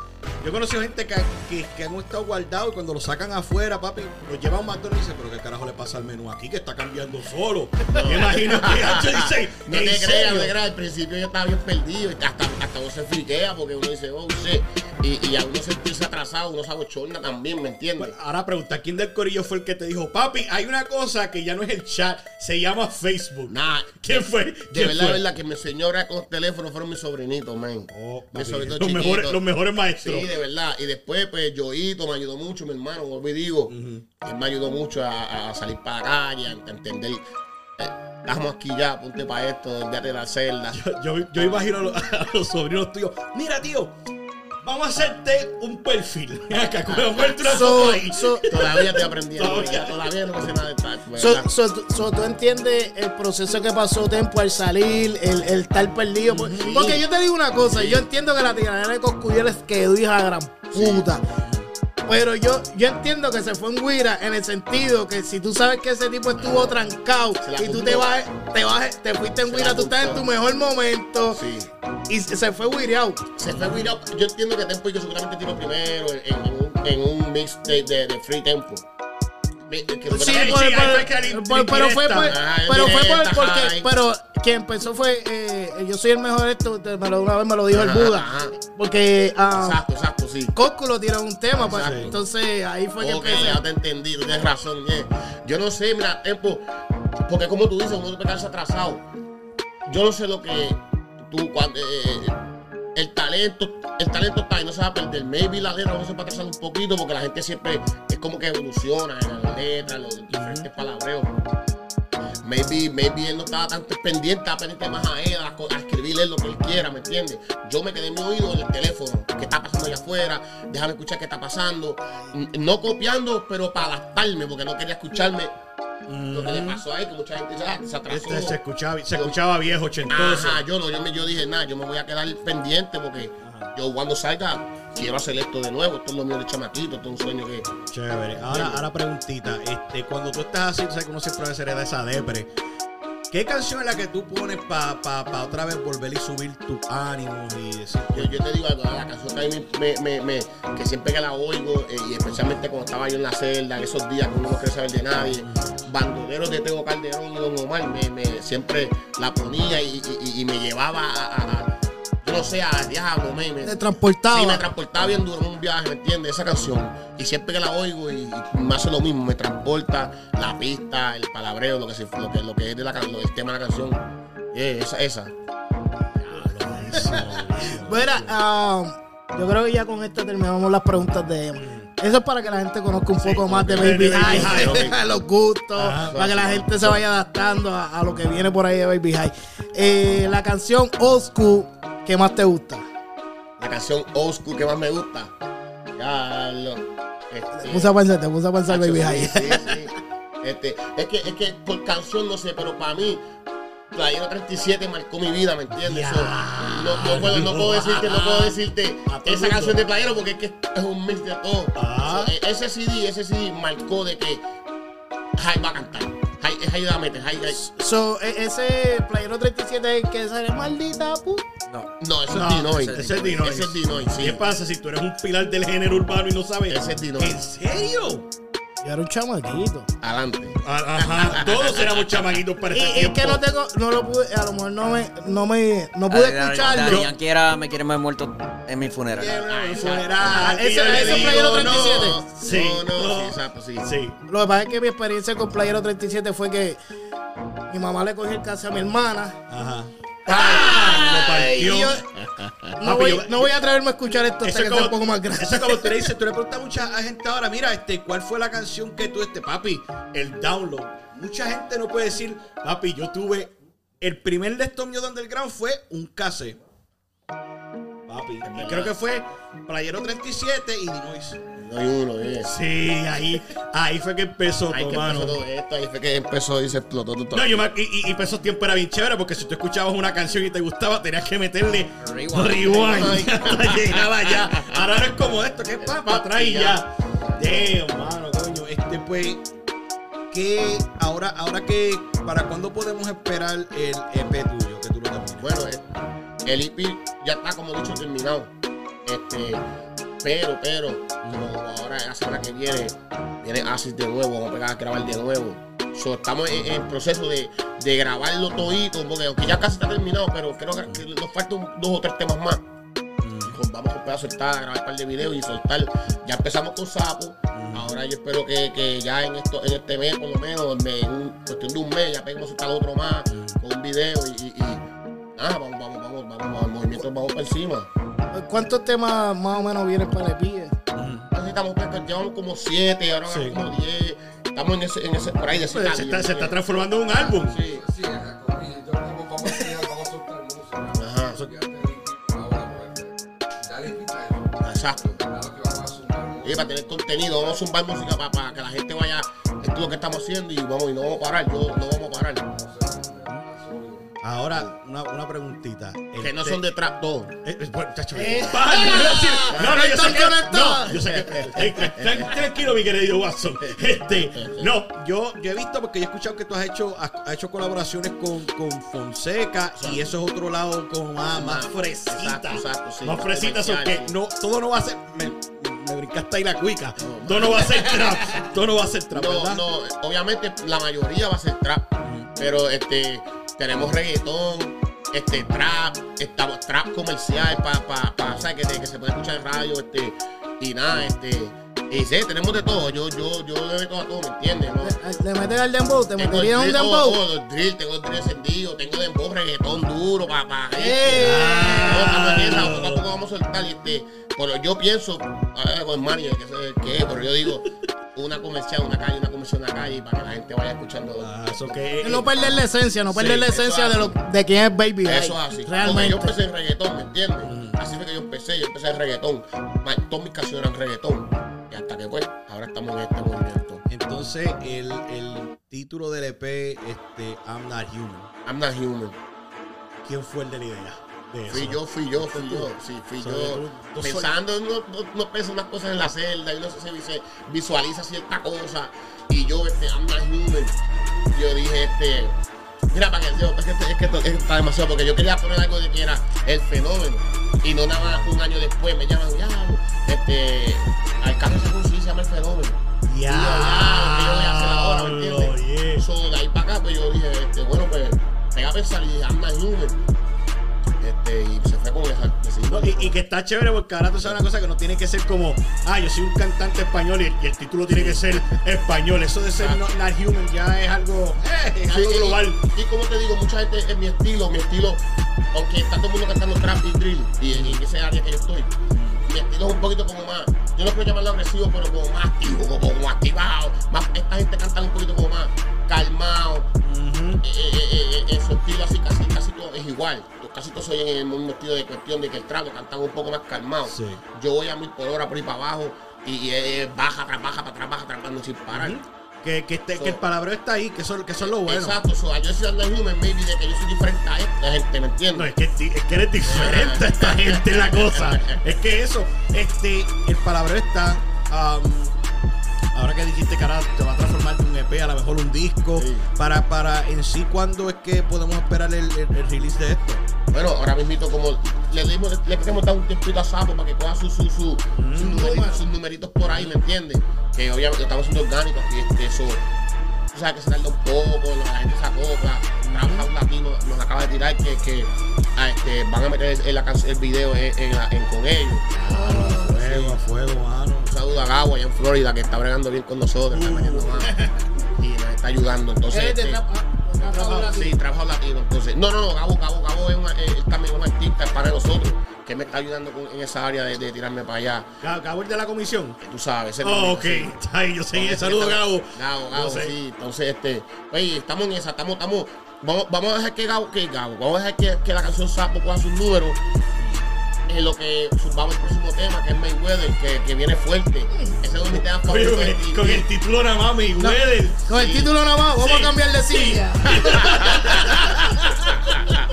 [SPEAKER 3] yo he conocido gente que, que, que han estado guardados y cuando lo sacan afuera, papi, lo llevan a un McDonald's y dicen, pero qué carajo le pasa al menú aquí que está cambiando solo. Me imagino que Hacho dice,
[SPEAKER 7] No
[SPEAKER 3] ¿en
[SPEAKER 7] te creas, no te creas, al principio yo estaba bien perdido y hasta, hasta uno se friquea porque uno dice, oh, shit, y, y a uno sentirse atrasado, uno se abochorna también, ¿me entiendes?
[SPEAKER 3] Ahora pregunta, ¿quién del corillo fue el que te dijo, papi, hay una cosa que ya no es el chat, se llama Facebook?
[SPEAKER 7] Nada.
[SPEAKER 3] ¿Quién fue?
[SPEAKER 7] De
[SPEAKER 3] ¿Quién
[SPEAKER 7] verdad,
[SPEAKER 3] fue?
[SPEAKER 7] verdad, que mi señora con los teléfonos fueron mis sobrinitos, man.
[SPEAKER 3] Oh,
[SPEAKER 7] mis
[SPEAKER 3] papi,
[SPEAKER 7] sobrinitos
[SPEAKER 3] los,
[SPEAKER 7] chiquitos.
[SPEAKER 3] mejores, los mejores maestros.
[SPEAKER 7] Sí, de verdad. Y después, pues, Yoito me ayudó mucho, mi hermano, y digo. Él me ayudó mucho a, a salir para la calle, a entender. Estamos aquí ya, ponte para esto, olvídate de la celda.
[SPEAKER 3] Yo, yo imagino a los, a los sobrinos tuyos. Mira, tío, vamos a hacerte un perfil. Acá, una
[SPEAKER 4] So,
[SPEAKER 3] ahí.
[SPEAKER 4] so,
[SPEAKER 7] Todavía estoy aprendiendo,
[SPEAKER 3] Todavía.
[SPEAKER 7] todavía no sé nada de tal.
[SPEAKER 4] so,
[SPEAKER 7] ¿verdad?
[SPEAKER 4] so, tú- so, tú entiendes el proceso que pasó Tempo al salir, el, el estar perdido. Por- Porque yo te digo una cosa, yo entiendo que la tiradera de Coscuyueles quedó hija de gran puta. Pero yo, yo entiendo que se fue en Guira en el sentido que si tú sabes que ese tipo estuvo trancado y tú te vas, te vas, te fuiste en Guira, tú estás en tu mejor momento
[SPEAKER 7] Sí.
[SPEAKER 4] y se fue guireado.
[SPEAKER 7] Se fue virado. Yo entiendo que Tempo y que seguramente tiró primero en, en un, en un mixtape de, de Free Tempo.
[SPEAKER 4] Sí, pero fue pero fue porque, pero quien empezó fue eh, Yo soy el mejor esto, me lo, una vez me lo dijo el Buda.
[SPEAKER 7] ajá.
[SPEAKER 4] Porque ah,
[SPEAKER 7] Exacto, exacto, sí.
[SPEAKER 4] Coscu lo tiró un tema, pues,
[SPEAKER 7] Exacto.
[SPEAKER 4] entonces ahí fue que
[SPEAKER 7] Ok,
[SPEAKER 4] empecé.
[SPEAKER 7] ya te entendí, tú tienes razón. yeah. Yo no sé, mira, Empo, porque como tú dices, uno te atrasado. Yo no sé lo que tú, cuando, eh, el talento, el talento está ahí, no se va a perder. Maybe la letra vamos a atrasar un poquito porque la gente siempre es como que evoluciona en las letras, los diferentes palabreos. Maybe, maybe él no estaba tan pendiente, estaba pendiente más a él, a, a escribirle lo que él quiera, ¿me entiendes? Yo me quedé en mi oído en el teléfono, qué está pasando allá afuera, déjame escuchar qué está pasando. No copiando, pero para adaptarme, porque no quería escucharme lo que le pasó ahí, que mucha gente ah, se atrasó.
[SPEAKER 3] Este se escuchaba, se escuchaba viejo, ochentoso.
[SPEAKER 7] Ajá, yo no, yo, me, yo dije, nada, yo me voy a quedar pendiente porque yo cuando salga quiero hacer esto de nuevo, esto es lo mío de chamaquito, esto es un sueño que...
[SPEAKER 3] Chévere. Ahora, ahora preguntita, este, cuando tú estás así, tú sabes que uno siempre se hereda esa depre. ¿Qué canción es la que tú pones para pa, pa otra vez volver y subir tu ánimo y decir
[SPEAKER 7] Yo, yo te digo algo, la canción que a mí me, me, me- que siempre que la oigo, eh, y especialmente cuando estaba yo en la celda, en esos días que uno no quiere saber de nadie, bandoleros de Teo Calderón y Don Omar, me, me- siempre la ponía y, y- me llevaba a, a- a- no sé, a diablo, me, me,
[SPEAKER 4] transportaba.
[SPEAKER 7] Sí, me transportaba bien duro en un viaje, ¿me entiendes? Esa canción. Y siempre que la oigo y, y me hace lo mismo, me transporta la pista, el palabreo, lo que, se- lo que, lo que es de la, lo- el tema de la canción. Eh, esa, esa.
[SPEAKER 4] Mira, ah, yo creo que ya con esto terminamos las preguntas de Emma. Eso es para que la gente conozca un poco más de Baby High, los gustos, para que la gente se vaya adaptando a, a lo que viene por ahí de Baby High. Eh, la canción Old School, ¿qué más te gusta?
[SPEAKER 7] La canción Old School que más me gusta. Ya lo. Este,
[SPEAKER 4] Te puse a pensar, te puse a pensar Baby High.
[SPEAKER 7] sí, sí. Este, es, que, es que por canción no sé, pero para mí, Playero 37 marcó mi vida, ¿me entiendes? So, no, no puedo, no puedo decirte, no puedo decirte
[SPEAKER 3] A todo
[SPEAKER 7] esa canción de Playero porque es que es un mix de todo.
[SPEAKER 3] Ah.
[SPEAKER 7] So, eh, ese CD, ese CD marcó de que Jai va a cantar. Jai, Jai va a meter, Jai, Jai.
[SPEAKER 4] So, e- ese Playero 37 es el que sale maldita pu.
[SPEAKER 7] No, eso
[SPEAKER 3] No,
[SPEAKER 7] es Dinoy.
[SPEAKER 3] ese es Dinoy.
[SPEAKER 7] Ese es Dinoy, sí.
[SPEAKER 3] ¿Qué pasa si tú eres un pilar del género urbano y no sabes?
[SPEAKER 7] Ese es Dinoy.
[SPEAKER 3] ¿En serio?
[SPEAKER 4] Yo era un chamaquito.
[SPEAKER 7] Adelante.
[SPEAKER 3] Ajá, todos éramos chamaquitos para
[SPEAKER 4] Y, y es que no tengo, no lo pude, a lo mejor no me, no me, no pude escucharlo.
[SPEAKER 8] Daddy Yankee era, me quiere más muerto en mi funeral.
[SPEAKER 3] Ay,
[SPEAKER 7] Esa-
[SPEAKER 3] funeral,
[SPEAKER 4] ese-
[SPEAKER 3] que yo digo,
[SPEAKER 4] Playero
[SPEAKER 3] no.
[SPEAKER 4] 37.
[SPEAKER 3] Sí,
[SPEAKER 7] No, no,
[SPEAKER 3] no.
[SPEAKER 7] sí, exacto, sí.
[SPEAKER 3] Sí.
[SPEAKER 4] Lo que pasa es que mi experiencia con Playero 37 fue que mi mamá le cogió el caso a mi hermana.
[SPEAKER 3] Ajá. Ah, lo
[SPEAKER 4] Y
[SPEAKER 3] partió.
[SPEAKER 4] yo no
[SPEAKER 3] Papi,
[SPEAKER 4] voy,
[SPEAKER 3] yo-
[SPEAKER 4] no voy a atreverme a escuchar esto hasta que
[SPEAKER 3] es,
[SPEAKER 4] sea un
[SPEAKER 3] como,
[SPEAKER 4] poco más grande.
[SPEAKER 3] eso es como tú le dices, tú le preguntas a mucha gente ahora, mira, este, ¿cuál fue la canción que tú, este, papi, el download? Mucha gente no puede decir, papi, yo tuve, el primer de estos míos de Underground fue un cassette. Papi, y creo que fue Playero 37 y Dinois.
[SPEAKER 7] No hay uno, eh.
[SPEAKER 3] Sí, ahí, ahí fue que empezó,
[SPEAKER 7] Ahí que
[SPEAKER 3] mano.
[SPEAKER 7] empezó todo esto, ahí fue que empezó y se explotó todo.
[SPEAKER 3] No, yo me- y, y, y para esos tiempos era bien chévere porque si tú escuchabas una canción y te gustaba, tenías que meterle
[SPEAKER 8] Rewind.
[SPEAKER 3] rewind hasta llegar allá. Ahora no es como esto, que es para pa, atrás y ya. Damn, mano, coño. Este, pues, que ahora, ahora que, ¿para cuándo podemos esperar el EP tuyo? Que tú lo termines.
[SPEAKER 7] Bueno, eh, el IP ya está, como dicho, terminado. Este, pero, pero, como ahora la semana que viene, viene Asis de nuevo, vamos a pegar a grabar de nuevo. So, estamos en, en proceso de, de grabarlo todito, porque aunque ya casi está terminado, pero creo que, nos faltan dos o tres temas más. Con- vamos a empezar a soltar, a grabar un par de videos y soltar. Ya empezamos con Sapo. Ahora yo espero que, que ya en esto, en este mes, por lo menos, me- en un- cuestión de un mes, ya peguemos a soltar otro más con un video y, y, y nada, vamos, vamos, vamos, vamos, vamos, movimientos vamos por encima.
[SPEAKER 4] ¿Cuántos temas más o menos vienen para el PIE?
[SPEAKER 7] Así estamos, pues, llevamos como siete, ahora
[SPEAKER 3] Sí.
[SPEAKER 7] como diez. Estamos en ese, en ese, por ahí de ese
[SPEAKER 3] Pues, se, está, se está transformando en un álbum.
[SPEAKER 7] Sí.
[SPEAKER 9] Sí, yo vamos a estudiar, vamos a soltar música.
[SPEAKER 7] Ajá.
[SPEAKER 9] Pues.
[SPEAKER 7] Exacto. Y para tener contenido, vamos a zumbar música para, para que la gente vaya, esto es lo que estamos haciendo y vamos, y no vamos a parar, yo no vamos a parar.
[SPEAKER 3] Ahora, una, una preguntita.
[SPEAKER 7] Que no
[SPEAKER 3] Este-
[SPEAKER 7] son de trap todos.
[SPEAKER 3] Eh, eh, bueno, chacho,
[SPEAKER 4] Eh.
[SPEAKER 3] pa, yo iba a decir, no, no, yo sé que no, yo sé que eh, tran- tranquilo, mi querido Watson. Este, no, yo, yo he visto porque yo he escuchado que tú has hecho, has, has hecho colaboraciones con, con Fonseca y eso es otro lado como más, más fresita.
[SPEAKER 7] Exacto, exacto, sí,
[SPEAKER 3] más fresita, porque
[SPEAKER 7] sí.
[SPEAKER 3] no, todo no va a ser. Me, me brincaste ahí la cuica. Todo no va a ser trap. Todo no va a ser trap,
[SPEAKER 7] No,
[SPEAKER 3] ¿verdad?
[SPEAKER 7] no, obviamente la mayoría va a ser trap. Pero este, tenemos reggaetón, este trap, estamos trap comercial para pa, pa, ¿sabes? Que, que se puede escuchar en radio, este, y nada, este, y sí, tenemos de todo, yo, yo, yo le meto a todo, ¿me entiendes? ¿no?
[SPEAKER 4] Le metes al dembow, te
[SPEAKER 7] Tengo
[SPEAKER 4] meterías
[SPEAKER 7] el
[SPEAKER 4] un dembow.
[SPEAKER 7] oh, oh, el drill, tengo el drill encendido, tengo dembow, reggaetón duro, papá.
[SPEAKER 4] ¡Eh!
[SPEAKER 7] No, poco a poco vamos a soltar. Este, pero yo pienso, a ver, con el manager, que sé qué es, pero yo digo, una comercial, una calle, una comercial, una calle, para que la gente vaya escuchando.
[SPEAKER 3] Ah, eso que.
[SPEAKER 4] No perder la esencia, no perder
[SPEAKER 7] Sí,
[SPEAKER 4] la esencia de, lo, de quién es Baby
[SPEAKER 7] Eso es así. Porque
[SPEAKER 4] Realmente.
[SPEAKER 7] yo empecé en reggaetón, ¿me entiendes? Así fue que yo empecé, yo empecé en reggaetón. Todas mis canciones eran reggaetón. Hasta que pues, ahora estamos en este movimiento.
[SPEAKER 3] Entonces, el, el título del EP, este, I'm Not Human.
[SPEAKER 7] I'm not human.
[SPEAKER 3] ¿Quién fue el de la idea? De
[SPEAKER 7] Fui yo, fui yo, fui yo. Sí, fui
[SPEAKER 3] So,
[SPEAKER 7] yo.
[SPEAKER 3] tú- tú
[SPEAKER 7] Pensando, no, no, no pienso unas cosas en la celda y uno se visualiza cierta cosa. Y yo, este, I'm not human. Yo dije, este. Mira, para que yo, es que, es que esto- esto está demasiado, porque yo quería poner algo de que era el fenómeno. Y no nada más un año después me llaman, ya, este. Al caso se conoce, se llama el fenómeno. Ya, ¿qué yo voy a hacer ahora? ¿Me entiendes?
[SPEAKER 3] Diablo, yeah.
[SPEAKER 7] So, de ahí para acá, pues yo dije, este, bueno, pues, pega a pensar y I'm not human. Este, y se fue con esa. decidí-
[SPEAKER 3] No, y, y que está chévere porque ahora tú sabes una cosa que no tiene que ser como, ah, yo soy un cantante español y, y el título tiene que ser español. Eso de ser
[SPEAKER 7] Ah.
[SPEAKER 3] not, not human ya es algo, eh, es
[SPEAKER 7] Sí,
[SPEAKER 3] algo
[SPEAKER 7] y-
[SPEAKER 3] global.
[SPEAKER 7] Y, como te digo, mucha gente es mi estilo, mi estilo, aunque está todo el mundo cantando trap y drill, y en, ese área que yo estoy, mi estilo es un poquito como más, yo no quiero llamarlo agresivo, pero como más activo, como, como activado, más, esta gente canta un poquito como más calmado, eh, eh, su estilo así casi, casi todo es igual, casi todos soy en el mismo estilo de cuestión de que el trap lo cantan un poco más calmado,
[SPEAKER 3] Sí.
[SPEAKER 7] yo voy a mil por hora por ahí para abajo, y, eh, baja, tras baja, para atrás, baja, no sin parar.
[SPEAKER 3] Que, que, este- que el palabreo está ahí, que eso, que es lo bueno.
[SPEAKER 7] Exacto, so, yo soy not human, maybe, de que yo soy diferente a esta gente, ¿me entiendes?
[SPEAKER 3] No, es que, ti- es que eres diferente a esta gente la cosa. Es que eso, este, el palabreo está. am, ahora que dijiste que ahora te va a transformar en un EP, a lo mejor un disco.
[SPEAKER 7] Sí.
[SPEAKER 3] Para, para en sí, ¿cuándo es que podemos esperar el, el- el release de esto?
[SPEAKER 7] Bueno, ahora mismo como le dimos, le queremos dar un tiempito a Sapo para que coja sus su, su, sus numeritos, sus numeritos por ahí, ¿me entiendes? Que obviamente estamos haciendo orgánicos y este, eso, tú sabes que se tarda un poco, la gente se acopla. Trap House Latino nos acaba de tirar que, que ah, este, van a meter el, el video en, en en- con ellos.
[SPEAKER 3] Fuego, a fuego, mano.
[SPEAKER 7] Saludo a Gabo allá en Florida que está bregando bien con nosotros, está metiendo más y nos está ayudando. Entonces, este,
[SPEAKER 4] ah, trap latino.
[SPEAKER 7] Sí, trabajo latino. Entonces, no, no, no, Gabo, Gabo, Gabo es, una- eh, él también es un artista es para nosotros que me está ayudando en esa área de, de tirarme para allá.
[SPEAKER 3] Gabo el de la comisión.
[SPEAKER 7] que Tú sabes. ese
[SPEAKER 3] Oh, ok,
[SPEAKER 7] sí.
[SPEAKER 3] está ahí, yo sé. Saludos, Gabo.
[SPEAKER 7] Gabo, Gabo, sí. Entonces, este, oye, estamos en esa, estamos, estamos. Vamos, vamos a dejar que Gabo, que Gabo, vamos a dejar que, que la canción Sapo coja sus números. En lo que vamos el próximo tema, que es Mayweather, que, que viene fuerte. Ese es mi tema
[SPEAKER 3] Oye,
[SPEAKER 7] favorito.
[SPEAKER 3] con, el,
[SPEAKER 7] ti.
[SPEAKER 3] con el título nada más, mi Weather.
[SPEAKER 4] Con el
[SPEAKER 7] Sí.
[SPEAKER 4] título nada más, vamos
[SPEAKER 3] Sí.
[SPEAKER 4] a cambiar de silla.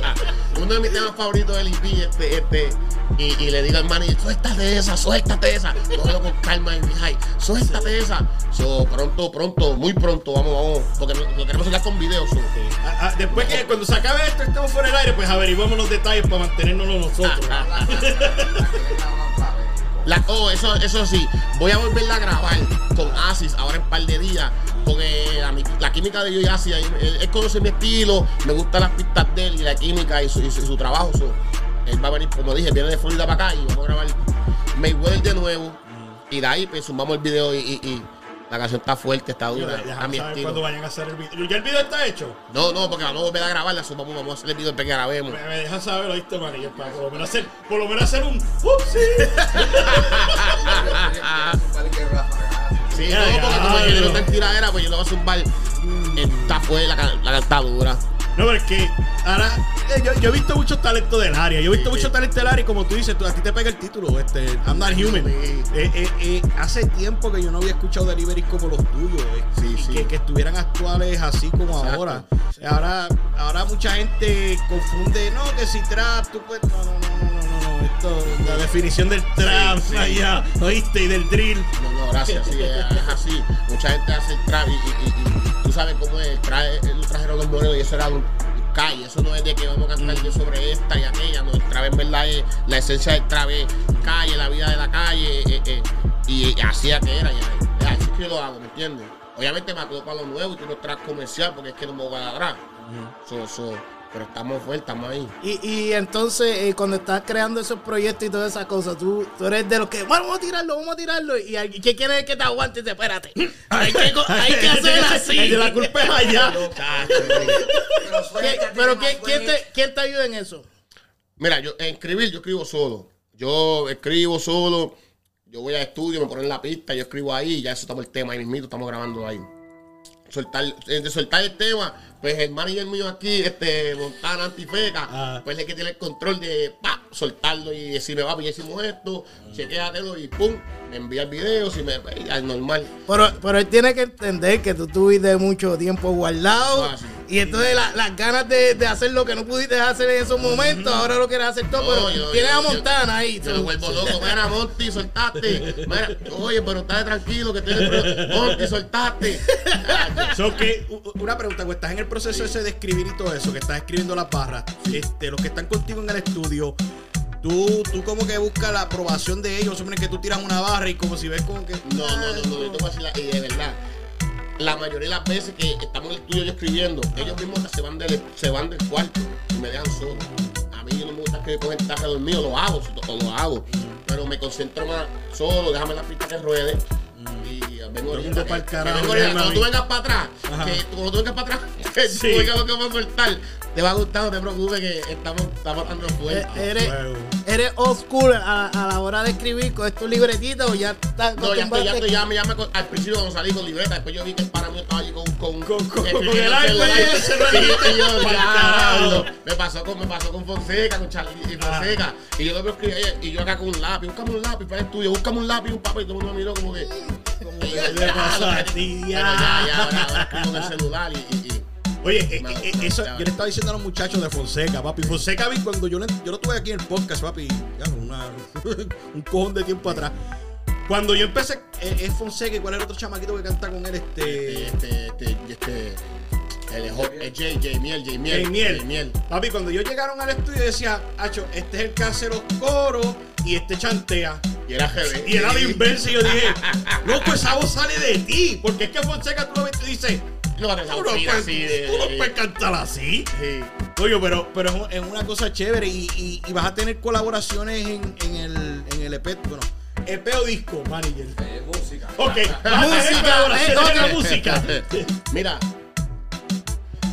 [SPEAKER 7] Uno de mis temas favoritos del EP, este, este, y, y le digo al manager, suéltate esa, suéltate esa. Cógelo con calma y high, suéltate esa. So, pronto, pronto, muy pronto, vamos, vamos, porque lo, queremos sacar con videos. so.
[SPEAKER 3] Ah, ah, después que cuando se acabe esto, estemos fuera del aire, pues averiguamos los detalles para mantenernos nosotros.
[SPEAKER 7] La, oh, eso, eso sí, voy a volverla a grabar con Asis ahora en un par de días. Porque la, mi- la química de yo y Asis, él, él conoce mi estilo, me gustan las pistas de él y la química y su, y su- y su trabajo. so, él va a venir, como dije, viene de Florida para acá y vamos a grabar Mayweather de nuevo. Y de ahí, pues sumamos el video y la canción está fuerte, está dura. a
[SPEAKER 3] Déjame
[SPEAKER 7] mi
[SPEAKER 3] saber
[SPEAKER 7] estilo.
[SPEAKER 3] cuándo vayan a hacer el video. ¿Ya el video está hecho?
[SPEAKER 7] No, no, porque vamos a volver a grabarla, so, vamos, vamos a hacer el video después que grabemos.
[SPEAKER 3] Me, me dejan saber, ¿oíste, manager? Para por lo menos hacer, por lo menos hacer un upsie.
[SPEAKER 7] Sí, no, porque como el género está en tiradera, pues yo lo voy a zumbar. Está fuerte, la, ca- la cantadura.
[SPEAKER 3] No, pero es que ahora eh, yo, yo he visto muchos talentos del área. Yo he visto
[SPEAKER 7] Sí,
[SPEAKER 3] muchos
[SPEAKER 7] sí.
[SPEAKER 3] talentos del área y como tú dices, tú, a ti te pega el título, este, I'm not human.
[SPEAKER 7] Sí.
[SPEAKER 3] Eh, eh, eh, hace tiempo que yo no había escuchado deliveries como los tuyos, y. Que, que estuvieran actuales así como
[SPEAKER 7] Exacto.
[SPEAKER 3] ahora. Ahora, ahora mucha gente confunde, no, que si trap, tú puedes. No, no, no, no, no, la definición del trap
[SPEAKER 7] Sí, sí.
[SPEAKER 3] allá, ¿oíste? Y del drill.
[SPEAKER 7] No, no, gracias, sí, es, así. Mucha gente hace el trap y, y- y- y tú sabes cómo es. Trae, lo trajeron los morenos y eso era un calle. Eso no es de que vamos a cantar yo sobre esta y aquella. No, el trap en verdad es la esencia del trap es calle, la vida de la calle. eh, eh, y así es que era. Ya, así es que yo lo hago, ¿me entiendes? Obviamente me acuerdo para lo nuevo y tú no traes comercial porque es que no me voy a dar. So, so, Pero estamos fuertes, estamos ahí.
[SPEAKER 4] Y, y entonces, eh, cuando estás creando esos proyectos y todas esas cosas, tú, tú eres de los que, bueno, vamos a tirarlo, vamos a tirarlo. Y alguien que quiere que te aguante, dice, espérate. Hay que, hay que hacer así.
[SPEAKER 3] El de la culpa es allá.
[SPEAKER 4] ¿Qué- Pero ¿qué- ¿quién, te, ¿quién te ayuda en eso?
[SPEAKER 7] Mira, yo en escribir, yo escribo solo. Yo escribo solo. Yo voy al estudio, me ponen la pista, yo escribo ahí, y ya eso estamos el tema ahí mismito, estamos grabando ahí. Soltar, de soltar el tema, pues el manager mío aquí, este Montana Antifeca,
[SPEAKER 3] Ah.
[SPEAKER 7] pues es que tiene el control de pa, soltarlo y decirme, va, ya hicimos esto, chequéatelo y pum, me envía el video, si me, es normal.
[SPEAKER 4] Pero, pero él tiene que entender que tú tuviste mucho tiempo guardado.
[SPEAKER 7] Ah, sí.
[SPEAKER 4] Y entonces la- las ganas de, de hacer lo que no pudiste hacer en esos momentos, ahora lo quieres hacer todo.
[SPEAKER 7] No,
[SPEAKER 4] pero
[SPEAKER 7] yo-
[SPEAKER 4] tienes
[SPEAKER 7] yo-
[SPEAKER 4] a
[SPEAKER 7] yo-
[SPEAKER 4] Montana ahí.
[SPEAKER 7] Yo me vuelvo loco. Mira, Monty, soltaste. Mira, oye, pero estate tranquilo que tienes Monty, soltaste.
[SPEAKER 3] So que, una pregunta, cuando estás en el proceso ese de escribir y todo eso, que estás escribiendo las barras, este, los que están contigo en el estudio, tú, tú como que buscas la aprobación de ellos, supone que tú tiras una barra y como si ves como que...
[SPEAKER 7] No, no, no, no, yo te voy a decir la- y de verdad. La mayoría de las veces que estamos en el estudio yo escribiendo, ellos mismos se van del, se van del cuarto y me dejan solo. A mí yo no me gusta con el traje dormido, lo hago, o lo hago. Pero me concentro más solo, déjame la pista que ruede. Vengo
[SPEAKER 3] Todo el
[SPEAKER 7] ahorita. que-
[SPEAKER 3] carajo,
[SPEAKER 7] vengo ahorita. Cuando tú vengas para atrás,
[SPEAKER 3] Ajá.
[SPEAKER 7] que cuando tú vengas para atrás, que
[SPEAKER 3] Sí.
[SPEAKER 7] tú oigas lo que vamos a soltar, te va a gustar, no te preocupes que estamos, estamos dando
[SPEAKER 4] Eh,
[SPEAKER 7] fuerte.
[SPEAKER 4] eres,
[SPEAKER 3] Fuego.
[SPEAKER 4] eres old school a, a la hora de escribir con tu libretita o ya estás
[SPEAKER 7] No, ya estoy, ya estoy, ya me, ya me co- al principio cuando salí con libreta, después yo vi que el para mí estaba allí con, con,
[SPEAKER 3] Con- con- el iPad.
[SPEAKER 7] Me pasó con, me pasó con Fonseca, con Charlie y Fonseca. Y yo lo veo escribir y yo acá con un lápiz, buscame un lápiz para el estudio, buscame un lápiz, un papel, y todo el mundo me miró como que.
[SPEAKER 3] ¿Qué le pasa a ti,
[SPEAKER 7] ya, ya, ahora, en el celular y. y, y
[SPEAKER 3] Oye, eh, eh, eso, yo le estaba diciendo a los muchachos de Fonseca, papi. Fonseca vi cuando yo, le- yo lo tuve aquí en el podcast, papi, ya, una- un cojón de tiempo atrás. Cuando yo empecé, eh, es Fonseca y cuál era el otro chamaquito que canta con él, este...
[SPEAKER 7] este, este, este, el, el, el J, J Miel, J Miel.
[SPEAKER 3] J. Miel.
[SPEAKER 7] J. Miel.
[SPEAKER 3] Papi, cuando yo llegaron al estudio decía, Hacho, este es el que hace los coros y este chantea.
[SPEAKER 7] Y era GB.
[SPEAKER 3] Y era la inversa y yo dije, loco, esa voz sale de ti. Porque es que Fonseca tú lo ves y dices,
[SPEAKER 7] No, no,
[SPEAKER 3] tú no puedes,
[SPEAKER 7] así de-
[SPEAKER 3] tú no puedes cantar así.
[SPEAKER 7] Sí.
[SPEAKER 3] Oye, pero, pero es un- es una cosa chévere y, y- y vas a tener colaboraciones en, en el, en el EP, bueno, EP o disco, manager.
[SPEAKER 9] Eh, música.
[SPEAKER 3] Ok,
[SPEAKER 4] Música, eh,
[SPEAKER 3] música.
[SPEAKER 7] Mira,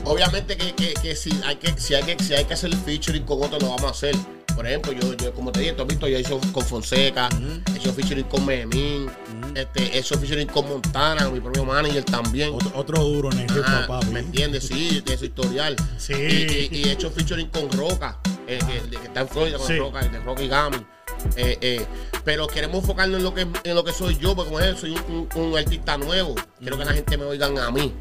[SPEAKER 7] obviamente que, que, que si hay que si hay que si hay que hacer featuring con otro lo vamos a hacer. Por ejemplo, yo, yo como te dije, yo he hecho con Fonseca, he hecho featuring con Memín, este, he hecho featuring con Montana, mi propio manager también.
[SPEAKER 3] Otro, otro duro en el
[SPEAKER 7] Ah,
[SPEAKER 3] papi.
[SPEAKER 7] ¿Me entiendes? Sí, de su historial.
[SPEAKER 3] Sí.
[SPEAKER 7] Y, y- y he hecho featuring con Roca, eh, que, que está en Florida con
[SPEAKER 3] Sí.
[SPEAKER 7] Roca, de Roca y Gami. Eh, eh, pero queremos enfocarnos en lo que en lo que soy yo, porque como es, soy un, un- un artista nuevo. Quiero que la gente me oigan a mí.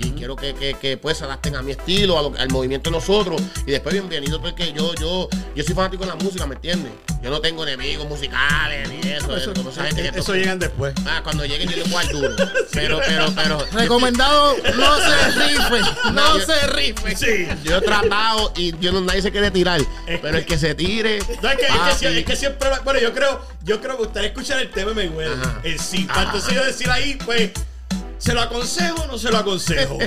[SPEAKER 7] Y quiero que, que, que, pues se adapten a mi estilo, a lo- al movimiento de nosotros. Y después bienvenido porque yo, yo, yo soy fanático de la música, ¿me entiendes? Yo no tengo enemigos musicales ni eso.
[SPEAKER 3] Eso,
[SPEAKER 7] como esa gente que
[SPEAKER 3] eso llegan después.
[SPEAKER 7] Ah, cuando lleguen yo voy al duro. Pero, pero, pero.
[SPEAKER 4] Recomendado, no se rife, no
[SPEAKER 7] No, yo-
[SPEAKER 4] se rife.
[SPEAKER 3] Sí.
[SPEAKER 7] Yo he tratado y yo no, nadie se quiere tirar.
[SPEAKER 3] Es
[SPEAKER 7] pero el que se tire.
[SPEAKER 3] No, es, que, es, que, es que siempre, bueno, yo creo, yo creo que gustaría escuchar el tema de Mayweather
[SPEAKER 7] Ajá.
[SPEAKER 3] en sí. Entonces yo decir ahí, pues, ¿se lo aconsejo o no se lo aconsejo?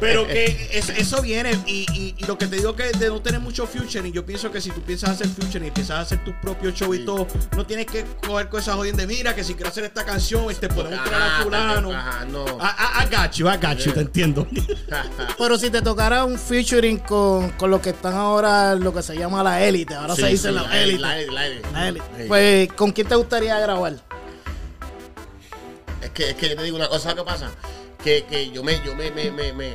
[SPEAKER 3] Pero que es- eso viene y, y- y lo que te digo que de no tener mucho future, y yo pienso que si tú piensas hacer future y empiezas a hacer tu propio show y todo, no tienes que coger cosas jodiendo de mira que si quiero hacer esta canción, este podemos traer a
[SPEAKER 7] Ah,
[SPEAKER 3] fulano.
[SPEAKER 7] ajá, no.
[SPEAKER 3] I, I- I got you, I got you, te entiendo.
[SPEAKER 4] Pero si te tocara un featuring con, con lo que están ahora, lo que se llama la élite, ahora
[SPEAKER 7] Sí,
[SPEAKER 4] se dice
[SPEAKER 7] sí,
[SPEAKER 4] la
[SPEAKER 7] la
[SPEAKER 4] élite.
[SPEAKER 7] la élite, la élite.
[SPEAKER 4] La élite.
[SPEAKER 7] Sí.
[SPEAKER 4] Pues, ¿con quién te gustaría grabar?
[SPEAKER 7] Es que, es que yo te digo una cosa, ¿qué pasa? Que, que yo me, yo me, me, me, me-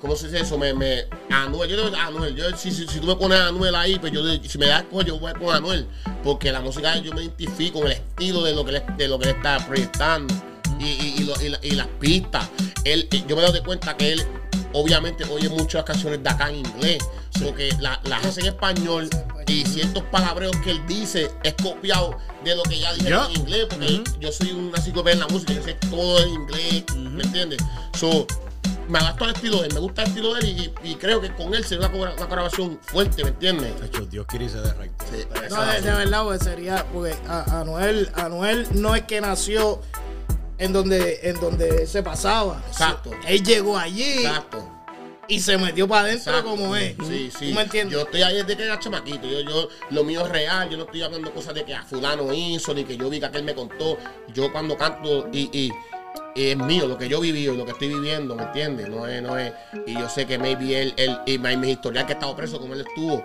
[SPEAKER 7] ¿cómo se dice eso? Me, me, Anuel, yo digo Anuel, yo, si, si, si tú me pones a Anuel ahí, pues yo, si me das coger, yo voy con Anuel, porque la música yo me identifico con el estilo de lo que él, de lo que él está proyectando y, y, y, y y las pistas. Él, yo me doy cuenta que él, obviamente, oye muchas canciones de acá en inglés, porque la- las hace en español y ciertos palabreos que él dice es copiado de lo que ya
[SPEAKER 3] Ya.
[SPEAKER 7] en inglés, porque yo soy una enciclopedia en la música, yo sé todo en inglés, ¿me entiendes? So, me adapto al estilo de él, me gusta el estilo de él y, y creo que con él sería una, una colaboración fuerte, ¿me entiendes?
[SPEAKER 3] Hecho, Dios quiere irse de recto.
[SPEAKER 7] Sí,
[SPEAKER 4] No, de, de verdad, pues sería, porque a- Anuel, Anuel no es que nació en donde, en donde se pasaba.
[SPEAKER 7] Exacto.
[SPEAKER 4] Él llegó allí
[SPEAKER 7] Exacto.
[SPEAKER 4] y se metió para adentro
[SPEAKER 7] Exacto.
[SPEAKER 4] como es.
[SPEAKER 7] Sí, sí.
[SPEAKER 4] ¿Tú me entiendes?
[SPEAKER 7] Yo estoy ahí desde que era chamaquito. Yo, yo, lo mío es real. Yo no estoy hablando cosas de que a fulano hizo, ni que yo vi que aquel me contó. Yo cuando canto y, y- es mío, lo que yo viví y lo que estoy viviendo, ¿me entiendes? No es, no es. Y yo sé que maybe él, él y mi, mi historial que ha estado preso, como él estuvo,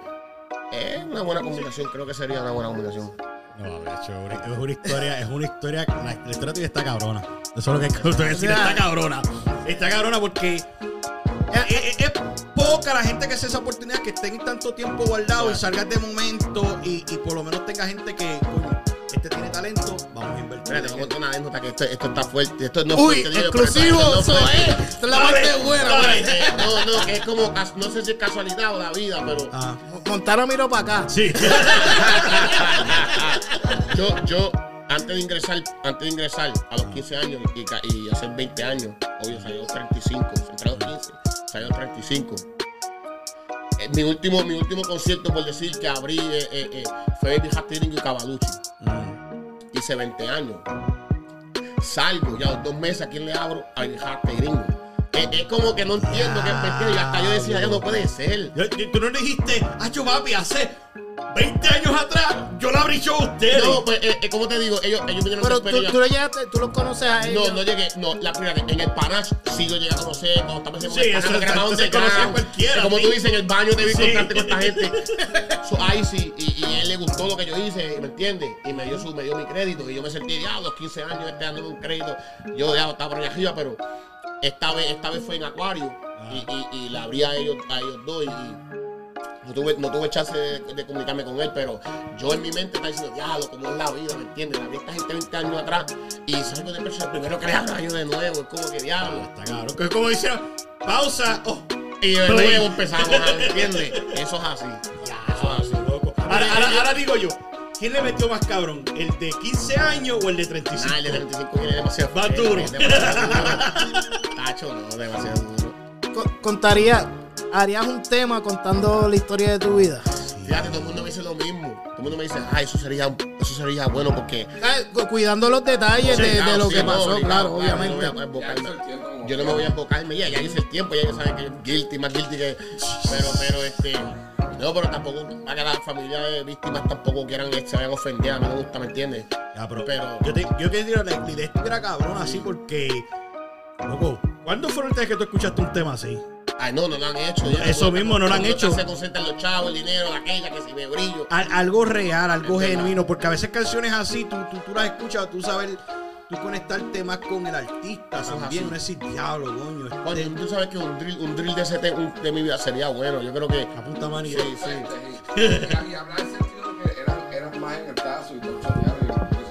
[SPEAKER 7] es una buena combinación. Creo que sería una buena combinación.
[SPEAKER 3] No, es una historia, es una historia, la, historia tuya está cabrona. Eso es lo que voy a decir, está cabrona. Está cabrona porque es, es- es poca la gente que hace esa oportunidad que estén tanto tiempo guardado y salgas de momento y, y por lo menos tenga gente que, coño, este tiene talento, vamos a invertir.
[SPEAKER 7] Espérate, te voy a una anécdota que esto, esto está fuerte. Esto no es
[SPEAKER 4] Uy,
[SPEAKER 7] fuerte,
[SPEAKER 4] exclusivo, eso es. Esta es la parte buena, güey.
[SPEAKER 7] No, no, que es como, no sé si es casualidad o la vida, pero
[SPEAKER 3] Ah,
[SPEAKER 4] Montana miró para acá.
[SPEAKER 3] sí.
[SPEAKER 7] yo, yo, antes de ingresar, antes de ingresar a los 15 años y, y hacer 20 años, obvio, los 35, entré a los 15, salí a los 35. Mi último, mi último concierto, por decir que abrí, eh, eh, eh, fue Baby Hatiring y Cavalucci. Hice 20 años. Salgo ya dos meses, ¿a quién le abro? A Baby Hatiring. Es, es como que no entiendo que me entiendes. Y hasta yo decía, ya no puede ser.
[SPEAKER 3] Tú no dijiste, Hacho papi, hace 20 años atrás, abrí show ustedes.
[SPEAKER 7] No, pues, eh, eh, como te digo, ellos, ellos vinieron
[SPEAKER 4] Pero tú, tú lo llegaste, tú los conoces a ellos.
[SPEAKER 7] No, no llegué, no, la primera vez, en el Panache sí lo llegué a conocer, cuando estamos en
[SPEAKER 3] Sí,
[SPEAKER 7] el Panache,
[SPEAKER 3] cualquiera,
[SPEAKER 7] Como tú dices, en el baño te vi
[SPEAKER 3] Sí.
[SPEAKER 7] encontrarte con esta gente. So, ahí sí, y, y él le gustó lo que yo hice, ¿me entiendes? Y me dio, su, me dio mi crédito, y yo me sentí, ya, los 15 años, este un crédito. Yo ya estaba por allá arriba, pero esta vez, esta vez fue en Acuario, y, y, y la abrí a ellos, a ellos dos, y no tuve, no tuve chance de, de comunicarme con él, pero yo en mi mente estaba diciendo, diablo, cómo es la vida, ¿me entiendes? La vi esta gente 20 años atrás y salgo de persona, primero que le hablo a yo de nuevo, es como que diablo.
[SPEAKER 3] Está cabrón. Que es como dicen, pausa. Oh,
[SPEAKER 7] Y de nuevo empezamos, ¿me entiendes? Eso es así. Eso es así.
[SPEAKER 3] loco. Ahora, ahora, ahora digo yo, ¿quién le metió más cabrón? ¿El de 15 años o el de 35?
[SPEAKER 7] Ah, el de 35 viene demasiado fuerte,
[SPEAKER 3] duro.
[SPEAKER 7] Tacho, no, demasiado duro.
[SPEAKER 4] Co- Contaría, harías un tema contando la historia de tu vida.
[SPEAKER 7] Fíjate, todo el mundo me dice lo mismo. Todo el mundo me dice, ah, eso sería, eso sería bueno porque
[SPEAKER 4] Ah, cu- Cuidando los detalles
[SPEAKER 7] Sí,
[SPEAKER 4] de, lo
[SPEAKER 7] sí,
[SPEAKER 4] que
[SPEAKER 7] no,
[SPEAKER 4] pasó,
[SPEAKER 7] obligado,
[SPEAKER 4] claro,
[SPEAKER 7] claro,
[SPEAKER 4] obviamente.
[SPEAKER 7] yo no voy a Yo me voy a embocarme, ya, ya hice el tiempo, ya ellos saben que guilty, más guilty que. Pero, pero, este. No, pero tampoco, para que las familias de víctimas tampoco quieran que se vayan ofendidas, a mí me gusta, ¿me entiendes?
[SPEAKER 3] Ya, pero,
[SPEAKER 7] Pero-
[SPEAKER 3] yo, te, yo que digo, la, idea estuviera cabrón así porque, loco, ¿cuándo fue la última vez que tú escuchaste un tema así?
[SPEAKER 7] Ay, no, no lo han hecho. ya,
[SPEAKER 3] Eso
[SPEAKER 7] porque
[SPEAKER 3] mismo, no lo han hecho.
[SPEAKER 7] Se concentran los chavos, el dinero, la aquella, que si me brillo.
[SPEAKER 3] Al- algo real, algo
[SPEAKER 7] Es verdad.
[SPEAKER 3] genuino, porque a veces canciones así, tú, tú, tú las escuchas, tú sabes, tú conectarte más con el artista también,
[SPEAKER 7] así.
[SPEAKER 3] no decir diablo, coño. este,
[SPEAKER 7] Coño, tú sabes que un drill, un drill de, ese de mi vida sería bueno. Yo creo que.
[SPEAKER 3] apunta manía.
[SPEAKER 7] Sí, sí.
[SPEAKER 9] Y, y hablar en sentido de que eran, eran más en el caso y todo eso.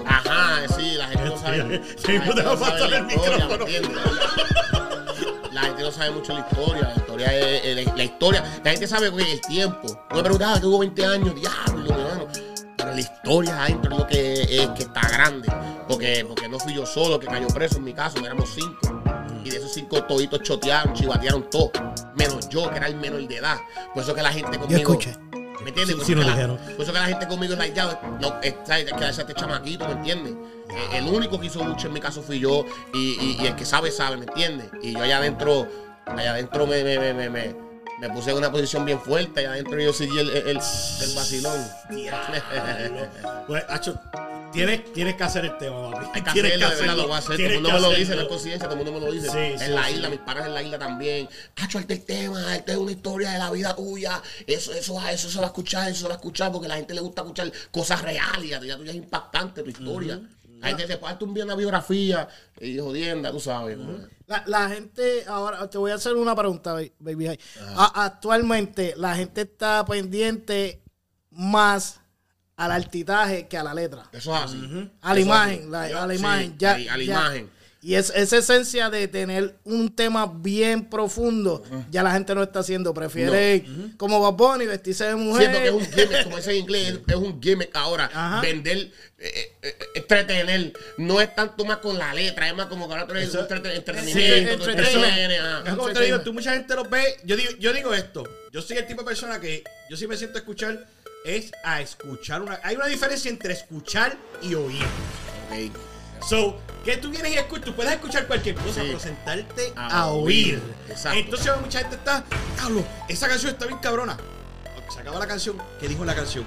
[SPEAKER 7] Ajá, sí, la gente no sabe.
[SPEAKER 3] Sí,
[SPEAKER 7] gente
[SPEAKER 3] te va a
[SPEAKER 7] no
[SPEAKER 3] pasar el
[SPEAKER 7] historia, ¿me
[SPEAKER 3] micrófono.
[SPEAKER 7] Gente no sabe mucho la historia. La historia es, es- la, la historia. La gente sabe que el tiempo. Yo me preguntaba, tuvo 20 años, diablo, hermano. Pero la historia adentro es lo que es que está grande. Porque, porque no fui yo solo que cayó preso en mi caso, éramos cinco. Y de esos cinco toditos chotearon, chivatearon todo. Menos yo, que era el menor de edad. Por eso que la gente conmigo.
[SPEAKER 4] escuché.
[SPEAKER 7] ¿Me entiendes?
[SPEAKER 3] Sí,
[SPEAKER 7] por,
[SPEAKER 3] sí
[SPEAKER 7] eso que la, por eso que la gente conmigo es like, ya, no, es, ¿sabes? hay que darse a este chamaquito, ¿me entiendes? Eh, El único que hizo mucho en mi caso fui yo y, y- y el que sabe, sabe, ¿me entiendes? Y yo allá adentro, allá adentro me, me, me, me, me- puse en una posición bien fuerte, allá adentro yo seguí el, el, el, vacilón.
[SPEAKER 3] Pues, Hacho, tienes, tienes que hacer el tema, papi.
[SPEAKER 7] Hay que
[SPEAKER 3] Tienes
[SPEAKER 7] hacerlo, de verdad, lo voy a hacer. Todo el mundo
[SPEAKER 3] que
[SPEAKER 7] me lo
[SPEAKER 3] hacerlo.
[SPEAKER 7] dice, no es conciencia, todo el mundo me lo dice.
[SPEAKER 3] Sí,
[SPEAKER 7] en
[SPEAKER 3] sí,
[SPEAKER 7] la
[SPEAKER 3] sí.
[SPEAKER 7] isla, mis panas en la isla también. Hacho, este el tema, este es una historia de la vida tuya. Eso, eso, eso se va a escuchar, eso se va a escuchar, porque a la gente le gusta escuchar cosas reales. Ya, ya tuya es impactante tu historia. La gente se parte un día una biografía y jodienda, tú sabes. ¿no?
[SPEAKER 4] La, la gente, ahora te voy a hacer una pregunta, ba- Baby High. A- actualmente, la gente está pendiente más al altitaje que a la letra.
[SPEAKER 7] Eso es así.
[SPEAKER 4] A la imagen, la- a la
[SPEAKER 7] Sí,
[SPEAKER 4] imagen. ya,
[SPEAKER 7] a la
[SPEAKER 4] ya.
[SPEAKER 7] imagen.
[SPEAKER 4] Y es, esa esencia de tener un tema bien profundo, ya la gente no está haciendo. Prefiere, como Bad Bunny, vestirse de mujer.
[SPEAKER 7] porque es un gimmick, como dice en inglés, es, un gimmick ahora.
[SPEAKER 4] Ajá.
[SPEAKER 7] Vender, eh, eh, entretener. No es tanto más con la letra, es más como que ahora tú eres
[SPEAKER 3] Eso-
[SPEAKER 7] un entrete-
[SPEAKER 3] Sí,
[SPEAKER 7] entretenimiento. tú
[SPEAKER 4] entertainment.
[SPEAKER 7] entretienes, ajá.
[SPEAKER 3] Es como te digo, tú mucha gente los ve. Yo digo, yo digo esto. Yo soy el tipo de persona que yo sí me siento a escuchar. Es a escuchar una. Hay una diferencia entre escuchar y oír.
[SPEAKER 7] Ok.
[SPEAKER 3] So, que tú vienes y escuchas, tú puedes escuchar cualquier cosa,
[SPEAKER 7] Sí.
[SPEAKER 3] pero sentarte a,
[SPEAKER 7] A
[SPEAKER 3] oír.
[SPEAKER 7] oír.
[SPEAKER 3] Entonces mucha gente está, diablo, esa canción está bien cabrona. Se acaba la canción, ¿qué dijo la canción?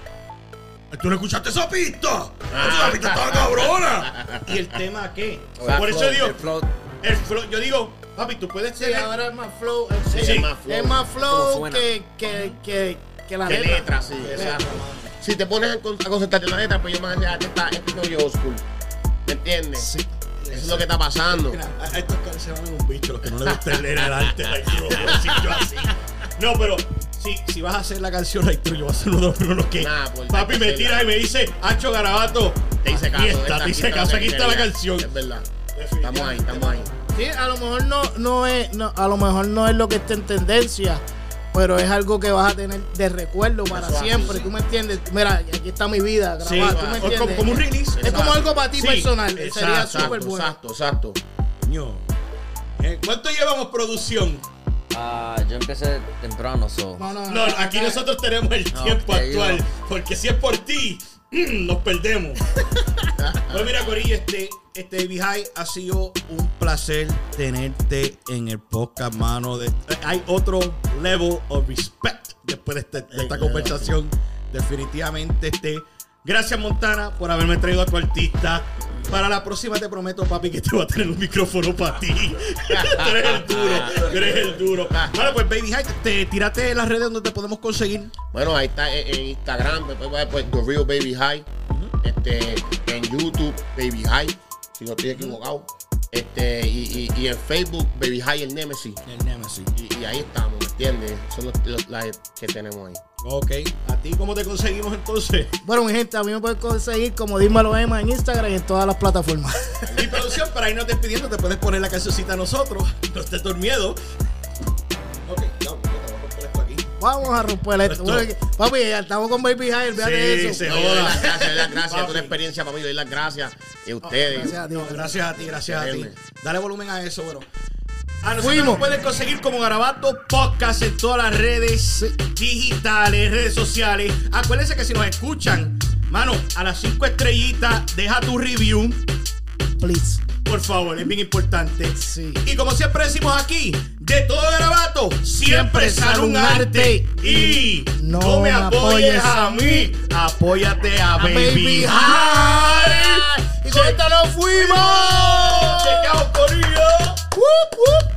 [SPEAKER 3] ¿Tú no escuchaste esa pista? Esa pista estaba cabrona. ¿Y el tema qué?
[SPEAKER 8] O el
[SPEAKER 3] Por eso digo,
[SPEAKER 8] el flow.
[SPEAKER 3] el flow, yo digo, papi, tú puedes
[SPEAKER 4] Sí,
[SPEAKER 3] tener-
[SPEAKER 4] ahora es más flow. eh,
[SPEAKER 3] Sí,
[SPEAKER 4] sí,
[SPEAKER 3] es
[SPEAKER 7] más flow.
[SPEAKER 4] Es más flow que, que, que, que la
[SPEAKER 7] ¿Qué
[SPEAKER 4] letra.
[SPEAKER 7] letra? Sí, exacto. Si te pones a con- a concentrarte en la letra, pues yo me voy a decir, ah, este está old school. ¿Me entiendes?
[SPEAKER 3] Sí.
[SPEAKER 7] Eso es lo que está pasando.
[SPEAKER 3] Mira, a estos caras se van un bicho, los que no les gusta leer el arte, así. No, pero si, si vas a hacer la canción, like, yo voy a hacer uno de los primeros que
[SPEAKER 7] Nah, pues,
[SPEAKER 3] papi me tira y me dice, Hacho Garabato,
[SPEAKER 7] Te hice caso.
[SPEAKER 3] aquí está,
[SPEAKER 7] esta-
[SPEAKER 3] te hice caso, aquí está la canción.
[SPEAKER 7] Es verdad. Estamos ahí, estamos ahí.
[SPEAKER 4] Sí, a lo mejor no, no es, no, a lo mejor no es lo que está en tendencia, pero es algo que vas a tener de recuerdo para
[SPEAKER 7] Eso
[SPEAKER 4] siempre.
[SPEAKER 7] sí.
[SPEAKER 4] ¿Tú me entiendes? Mira, aquí está mi vida
[SPEAKER 3] Sí,
[SPEAKER 4] grabada. ¿Tú me
[SPEAKER 3] o
[SPEAKER 4] entiendes?
[SPEAKER 3] como, como un release.
[SPEAKER 4] es como algo para ti
[SPEAKER 3] Sí,
[SPEAKER 4] personal.
[SPEAKER 3] exacto,
[SPEAKER 4] Sería súper bueno.
[SPEAKER 7] exacto, exacto.
[SPEAKER 3] Eh, ¿Cuánto llevamos producción?
[SPEAKER 8] Ah, yo empecé temprano, so.
[SPEAKER 4] No, no,
[SPEAKER 3] No, aquí nosotros tenemos el tiempo actual.
[SPEAKER 8] no.
[SPEAKER 3] Porque si es por ti, nos perdemos. Pues mira, Corillo, este, este Baby High ha sido un placer tenerte en el podcast, mano. De, hay otro level of respect después de, este- de esta conversación. Definitivamente, este. Gracias, Montana, por haberme traído a tu artista. Para la próxima te prometo, papi, que te voy a tener un micrófono para ti. tú eres el duro, tú eres el duro. Bueno, pues Baby High, te, tírate las redes donde te podemos conseguir.
[SPEAKER 7] Bueno, ahí está en, en Instagram, después poner The Real Baby High. Este, en YouTube, Baby High, si no estoy equivocado. Este, y, y, y en Facebook, Baby High el Nemesis.
[SPEAKER 3] El Nemesis.
[SPEAKER 7] Y, y ahí estamos, ¿me entiendes? Son los, los lives que tenemos ahí.
[SPEAKER 3] Ok, ¿a ti cómo te conseguimos entonces?
[SPEAKER 4] Bueno, mi gente, a mí me pueden conseguir como Dímelo Emma en Instagram y en todas las plataformas.
[SPEAKER 3] Mi producción, para irnos despidiendo, te puedes poner la cancioncita a nosotros. No estés por miedo. Ok, no, no te voy a poner esto aquí.
[SPEAKER 4] Vamos a romper esto. Bueno, papi, ya estamos con Baby High, de
[SPEAKER 3] Sí,
[SPEAKER 4] eso.
[SPEAKER 3] se
[SPEAKER 7] No, yo doy las gracias, doy las gracias. Es
[SPEAKER 3] Papi.
[SPEAKER 7] una experiencia para mí, doy las gracias. Y a ustedes.
[SPEAKER 4] Gracias a Dios.
[SPEAKER 3] No, gracias a ti, gracias a ti. Dale volumen a eso, bueno. A nosotros
[SPEAKER 4] Fuimos.
[SPEAKER 3] nos pueden conseguir como Garabato Podcast en todas las redes digitales, redes sociales. Acuérdense que si nos escuchan, mano, a las cinco estrellitas, deja tu review.
[SPEAKER 4] Please.
[SPEAKER 3] Por favor, es bien importante.
[SPEAKER 4] Sí.
[SPEAKER 3] Y como siempre decimos aquí, de todo garabato, siempre sale un arte. Y no, me apoyes a mí, apóyate a, Baby,
[SPEAKER 4] Baby
[SPEAKER 3] High.
[SPEAKER 4] Y con esto nos fuimos.
[SPEAKER 3] Chequeamos, Corillo.
[SPEAKER 4] Whoop, whoop.